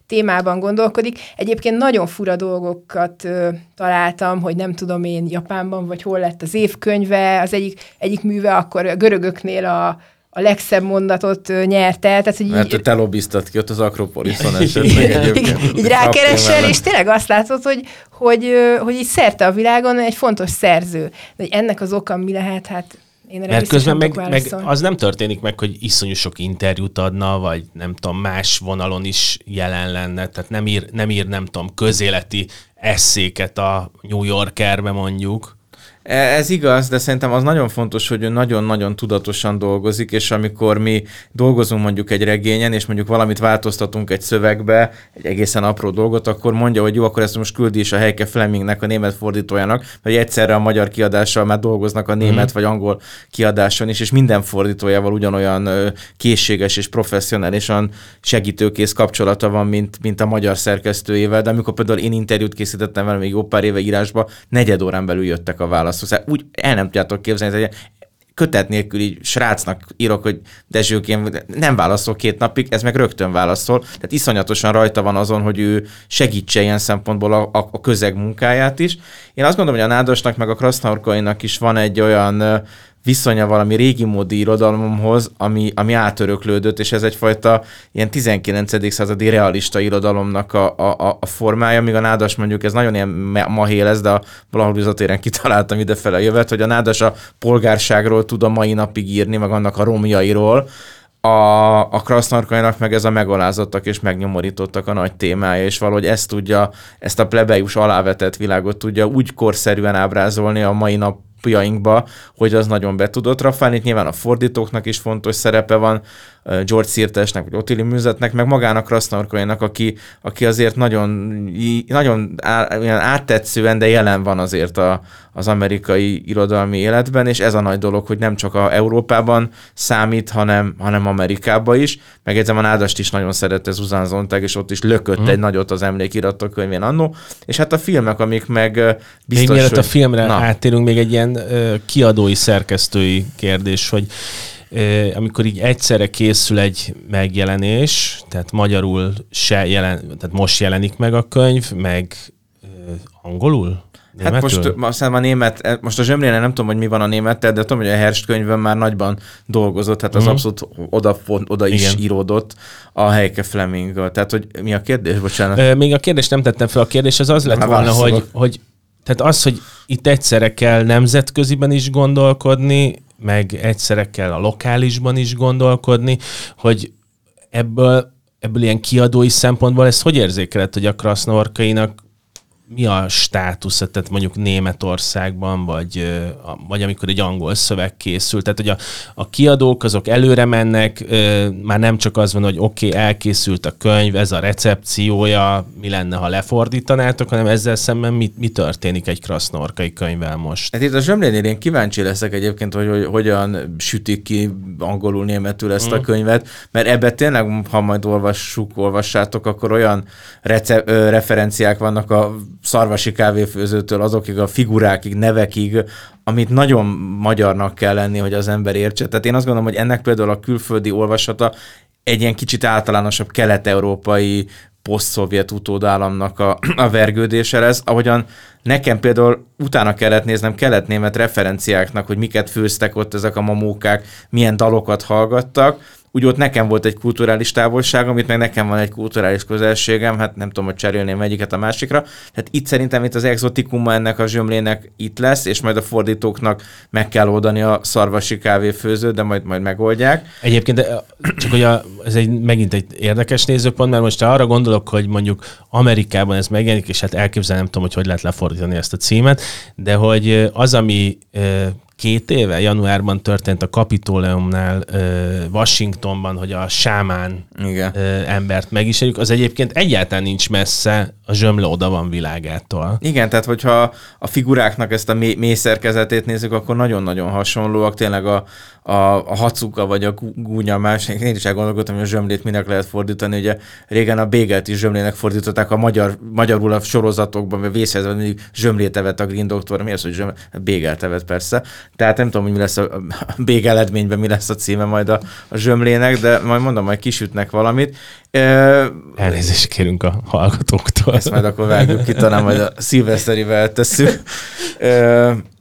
témában gondolkodik. Egyébként nagyon fura dolgokat találtam, hogy nem tudom én Japánban, vagy hol lett az évkönyve, az egyik, egyik műve akkor a görögöknél a, a legszebb mondatot nyerte. Tehát, hogy Mert így, te lobbiztad ki ott az Akropoliszon esetleg egyébként. így rákeresel, Napján és tényleg azt látod, hogy, hogy, hogy így szerte a világon egy fontos szerző. De hogy ennek az oka mi lehet, hát én erre Mert közben meg, meg az nem történik meg, hogy iszonyú sok interjút adna, vagy nem tudom, más vonalon is jelen lenne, tehát nem ír, nem, ír nem tudom, közéleti eszéket a New Yorkerbe mondjuk. E- Ez igaz, de szerintem az nagyon fontos, hogy ő nagyon-nagyon tudatosan dolgozik, és amikor mi dolgozunk mondjuk egy regényen, és mondjuk valamit változtatunk egy szövegbe, egy egészen apró dolgot, akkor mondja, hogy jó, akkor ezt most küldi is a Heike Flemingnek, a német fordítójának, vagy egyszerre a magyar kiadással már dolgoznak a német vagy angol kiadáson is, és minden fordítójával ugyanolyan készséges és professzionálisan segítőkész kapcsolata van, mint, mint a magyar szerkesztőjével, de amikor például én interjút készítettem vele még jó pár éve írásba, negyed órán belül jöttek a válaszok. Szóval úgy el nem tudjátok képzelni, hogy kötet nélkül így srácnak írok, hogy Dezsőkém, nem válaszol két napig, ez meg rögtön válaszol. Tehát iszonyatosan rajta van azon, hogy ő segítse ilyen szempontból a, a, a közeg munkáját is. Én azt gondolom, hogy a Nádasnak meg a Krasznaurkainak is van egy olyan viszonya valami régi módi irodalomhoz, ami, ami átöröklődött, és ez egyfajta ilyen 19. századi realista irodalomnak a, a, a formája, míg a nádas mondjuk ez nagyon ilyen mahé lesz, de a valahol bizatéren kitaláltam idefele a jövet, hogy a nádas a polgárságról tud a mai napig írni, meg annak a romjairól, a, a krasznarkainak meg ez a megalázottak és megnyomorítottak a nagy témája, és valahogy ezt tudja, ezt a plebejus alávetett világot tudja úgy korszerűen ábrázolni a mai nap napjainkba, hogy az nagyon betudott. Rafael, itt nyilván a fordítóknak is fontos szerepe van, George Sirtesnek, vagy Otili Műzetnek, meg magának Krasznarkainak, aki, aki azért nagyon, nagyon á, áttetszően, de jelen van azért a, az amerikai irodalmi életben, és ez a nagy dolog, hogy nem csak a Európában számít, hanem, hanem Amerikában is. Megjegyzem, a Nádast is nagyon szerette Zuzán Zontag, és ott is lökött Mhm. egy nagyot az emlékiratok könyvén annó. És hát a filmek, amik meg ö, biztos, Még mielőtt hogy... a filmre Na. áttérünk, még egy ilyen kiadói, szerkesztői kérdés, hogy amikor így egyszerre készül egy megjelenés, tehát magyarul se jelen, tehát most jelenik meg a könyv, meg angolul? Hát most Németül? azt hiszem a német, most a zsömlénen nem tudom, hogy mi van a némettel, de tudom, hogy a Herst könyvön már nagyban dolgozott, hát az Mhm. abszolút oda, oda is Igen. íródott a Heike Fleming. Tehát, hogy mi a kérdés? Bocsánat. Ö, Még a kérdést nem tettem fel, a kérdés az az lett Már volna, hogy, hogy tehát az, hogy itt egyszerre kell nemzetköziben is gondolkodni, meg egyszerre kell a lokálisban is gondolkodni, hogy ebből, ebből ilyen kiadói szempontból ezt hogy érzékeled, hogy a krasznorkainak mi a státusza, tehát mondjuk Németországban, vagy, vagy amikor egy angol szöveg készül. Tehát, hogy a, a kiadók azok előre mennek, már nem csak az van, hogy oké, okay, elkészült a könyv, ez a recepciója, mi lenne, ha lefordítanátok, hanem ezzel szemben mi, mi történik egy krasznorkai könyvvel most. Hát itt a zsömlénél én kíváncsi leszek egyébként, hogy, hogy hogyan sütik ki angolul, németül ezt a könyvet, mert ebbe tényleg, ha majd olvassuk, olvassátok, akkor olyan rece- referenciák vannak a szarvasi kávéfőzőtől azokig a figurákig, nevekig, amit nagyon magyarnak kell lenni, hogy az ember értse. Tehát én azt gondolom, hogy ennek például a külföldi olvasata egy ilyen kicsit általánosabb kelet-európai poszt-szovjet utódállamnak a, a vergődése lesz, ahogyan nekem például utána kellett néznem kelet-német referenciáknak, hogy miket főztek ott ezek a mamókák, milyen dalokat hallgattak, úgy ott nekem volt egy kulturális távolságom, itt meg nekem van egy kulturális közelségem, hát nem tudom, hogy cserélném egyiket a másikra. Tehát itt szerintem itt az exotikuma ennek a zsömlének itt lesz, és majd a fordítóknak meg kell oldani a szarvasi kávéfőzőt, de majd, majd megoldják. Egyébként de, csak hogy a, ez egy, megint egy érdekes nézőpont, mert most arra gondolok, hogy mondjuk Amerikában ez megjelenik, és hát elképzelni nem tudom, hogy hogy lehet lefordítani ezt a címet, de hogy az, ami két éve, januárban történt a Kapitóleumnál Washingtonban, hogy a sámán Igen. embert megismerjük, az egyébként egyáltalán nincs messze a zsömle oda van világától. Igen, tehát hogyha a figuráknak ezt a mély, mély szerkezetét nézzük, akkor nagyon-nagyon hasonlóak. Tényleg a, a, a hacuka vagy a gú- gúnya más. Én is elgondolkodtam, hogy a zsömlét minek lehet fordítani. Ugye régen a bégelt is zsömlének fordították a magyar, magyarul a sorozatokban, vagy vészhelyzetben mindig zsömlét evett a Green Doctor. Mi az, hogy zsömlét? Bégelt evett persze. tehát nem tudom, hogy mi lesz a bégeledményben, mi lesz a címe majd a, a zsömlének, de majd mondom, majd kisütnek valamit. Elnézést kérünk a hallgatóktól. Ezt majd akkor vágjuk ki, talán majd a szilveszterivel tesszük.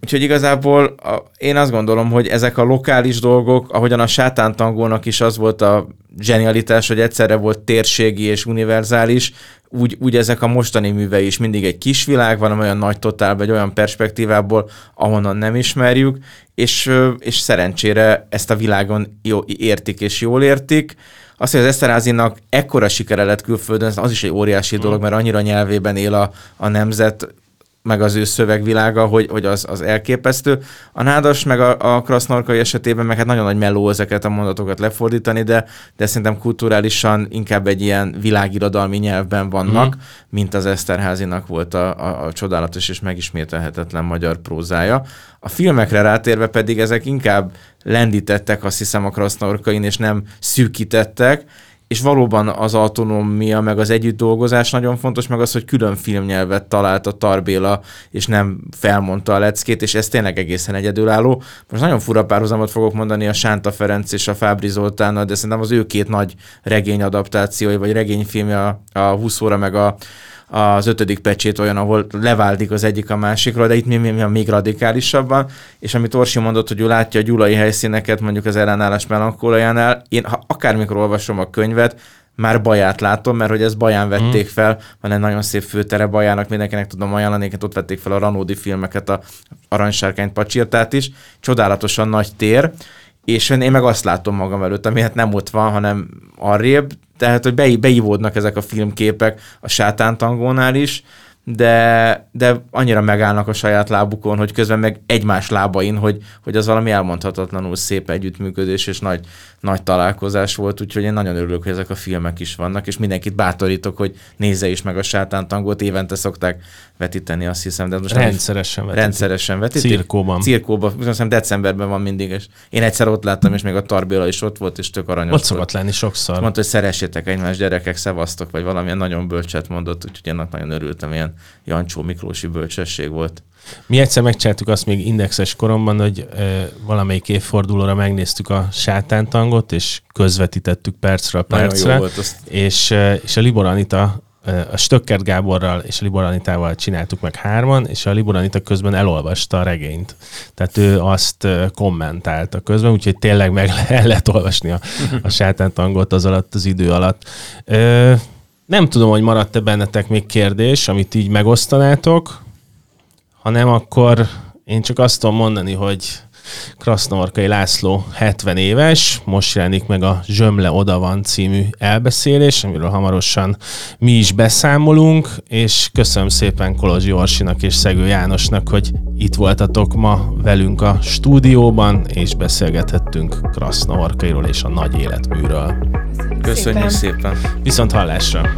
Úgyhogy igazából a, én azt gondolom, hogy ezek a lokális dolgok, ahogyan a sátántangónak is az volt a zsenialitás, hogy egyszerre volt térségi és univerzális, úgy, úgy ezek a mostani művei is mindig egy kis világ, van olyan nagy totál, vagy olyan perspektívából, ahonnan nem ismerjük, és, és szerencsére ezt a világon jó, értik és jól értik. Azt, hogy az Eszterázinak ekkora sikere lett külföldön, az is egy óriási dolog, mert annyira nyelvében él a, a nemzet, meg az ő szövegvilága, hogy, hogy az, az elképesztő. A nádas meg a, a krasznorkai esetében meg hát nagyon nagy meló ezeket a mondatokat lefordítani, de, de szerintem kulturálisan inkább egy ilyen világirodalmi nyelvben vannak, mm. mint az Eszterházinak volt a, a, a csodálatos és megismételhetetlen magyar prózája. A filmekre rátérve pedig ezek inkább lendítettek, azt hiszem, a krasznorkain, és nem szűkítettek, és valóban az autonómia, meg az együtt dolgozás nagyon fontos, meg az, hogy külön filmnyelvet talált a Tarbéla, és nem felmondta a leckét, és ez tényleg egészen egyedülálló. Most nagyon fura párhuzamot fogok mondani a Sánta Ferenc és a Fábri Zoltánnal, de szerintem az ő két nagy regényadaptációi, vagy regényfilmje a, a 20 óra, meg a az ötödik pecsét olyan, ahol leváldik az egyik a másikról, de itt mi, mi, mi még radikálisabban, és amit Orsi mondott, hogy ő látja a gyulai helyszíneket, mondjuk az ellenállás melankóliánál, én ha akármikor olvasom a könyvet, már baját látom, mert hogy ezt baján vették mm. fel, van egy nagyon szép főtere bajának, mindenkinek tudom ajánlani, ott vették fel a Ranódi filmeket, a Aranysárkányt pacsirtát is, csodálatosan nagy tér, és én meg azt látom magam előtt, ami hát nem ott van, hanem arrébb, tehát hogy beívódnak ezek a filmképek a sátántangónál is, de, de annyira megállnak a saját lábukon, hogy közben meg egymás lábain, hogy, hogy az valami elmondhatatlanul szép együttműködés és nagy, nagy találkozás volt, úgyhogy én nagyon örülök, hogy ezek a filmek is vannak, és mindenkit bátorítok, hogy nézze is meg a sátántangot, évente szokták vetíteni, azt hiszem. De most rendszeresen vetítik. Rendszeresen vetítik. Cirkóban. Cirkóban. Azt hiszem decemberben van mindig, és én egyszer ott láttam, és még a Tarbéla is ott volt, és tök aranyos Ott szokott lenni sokszor. Mondta, hogy szeressétek egymás gyerekek, szevasztok, vagy valamilyen nagyon bölcset mondott, úgyhogy én nagyon örültem, ilyen Jancsó Miklósi bölcsesség volt. Mi egyszer megcsináltuk azt még indexes koromban, hogy e, valamelyik évfordulóra megnéztük a sátántangot, és közvetítettük percről percre. Volt, és, e, és a Libor Anita a Stöckert Gáborral és a Libor Anitával csináltuk meg hárman, és a Libor közben elolvasta a regényt. Tehát ő azt kommentálta közben, úgyhogy tényleg meg lehet olvasni a, a sátántangot az alatt, az idő alatt. Ö, nem tudom, hogy maradt-e bennetek még kérdés, amit így megosztanátok, ha nem, akkor én csak azt tudom mondani, hogy Krasznorkai László 70 éves, most jelenik meg a Zsömle Oda van című elbeszélés, amiről hamarosan mi is beszámolunk, és köszönöm szépen Kolozsi Orsinak és Szegő Jánosnak, hogy itt voltatok ma velünk a stúdióban, és beszélgethettünk Krasznorkairól és a nagy életműről. Köszönjük szépen! szépen. Viszont hallásra!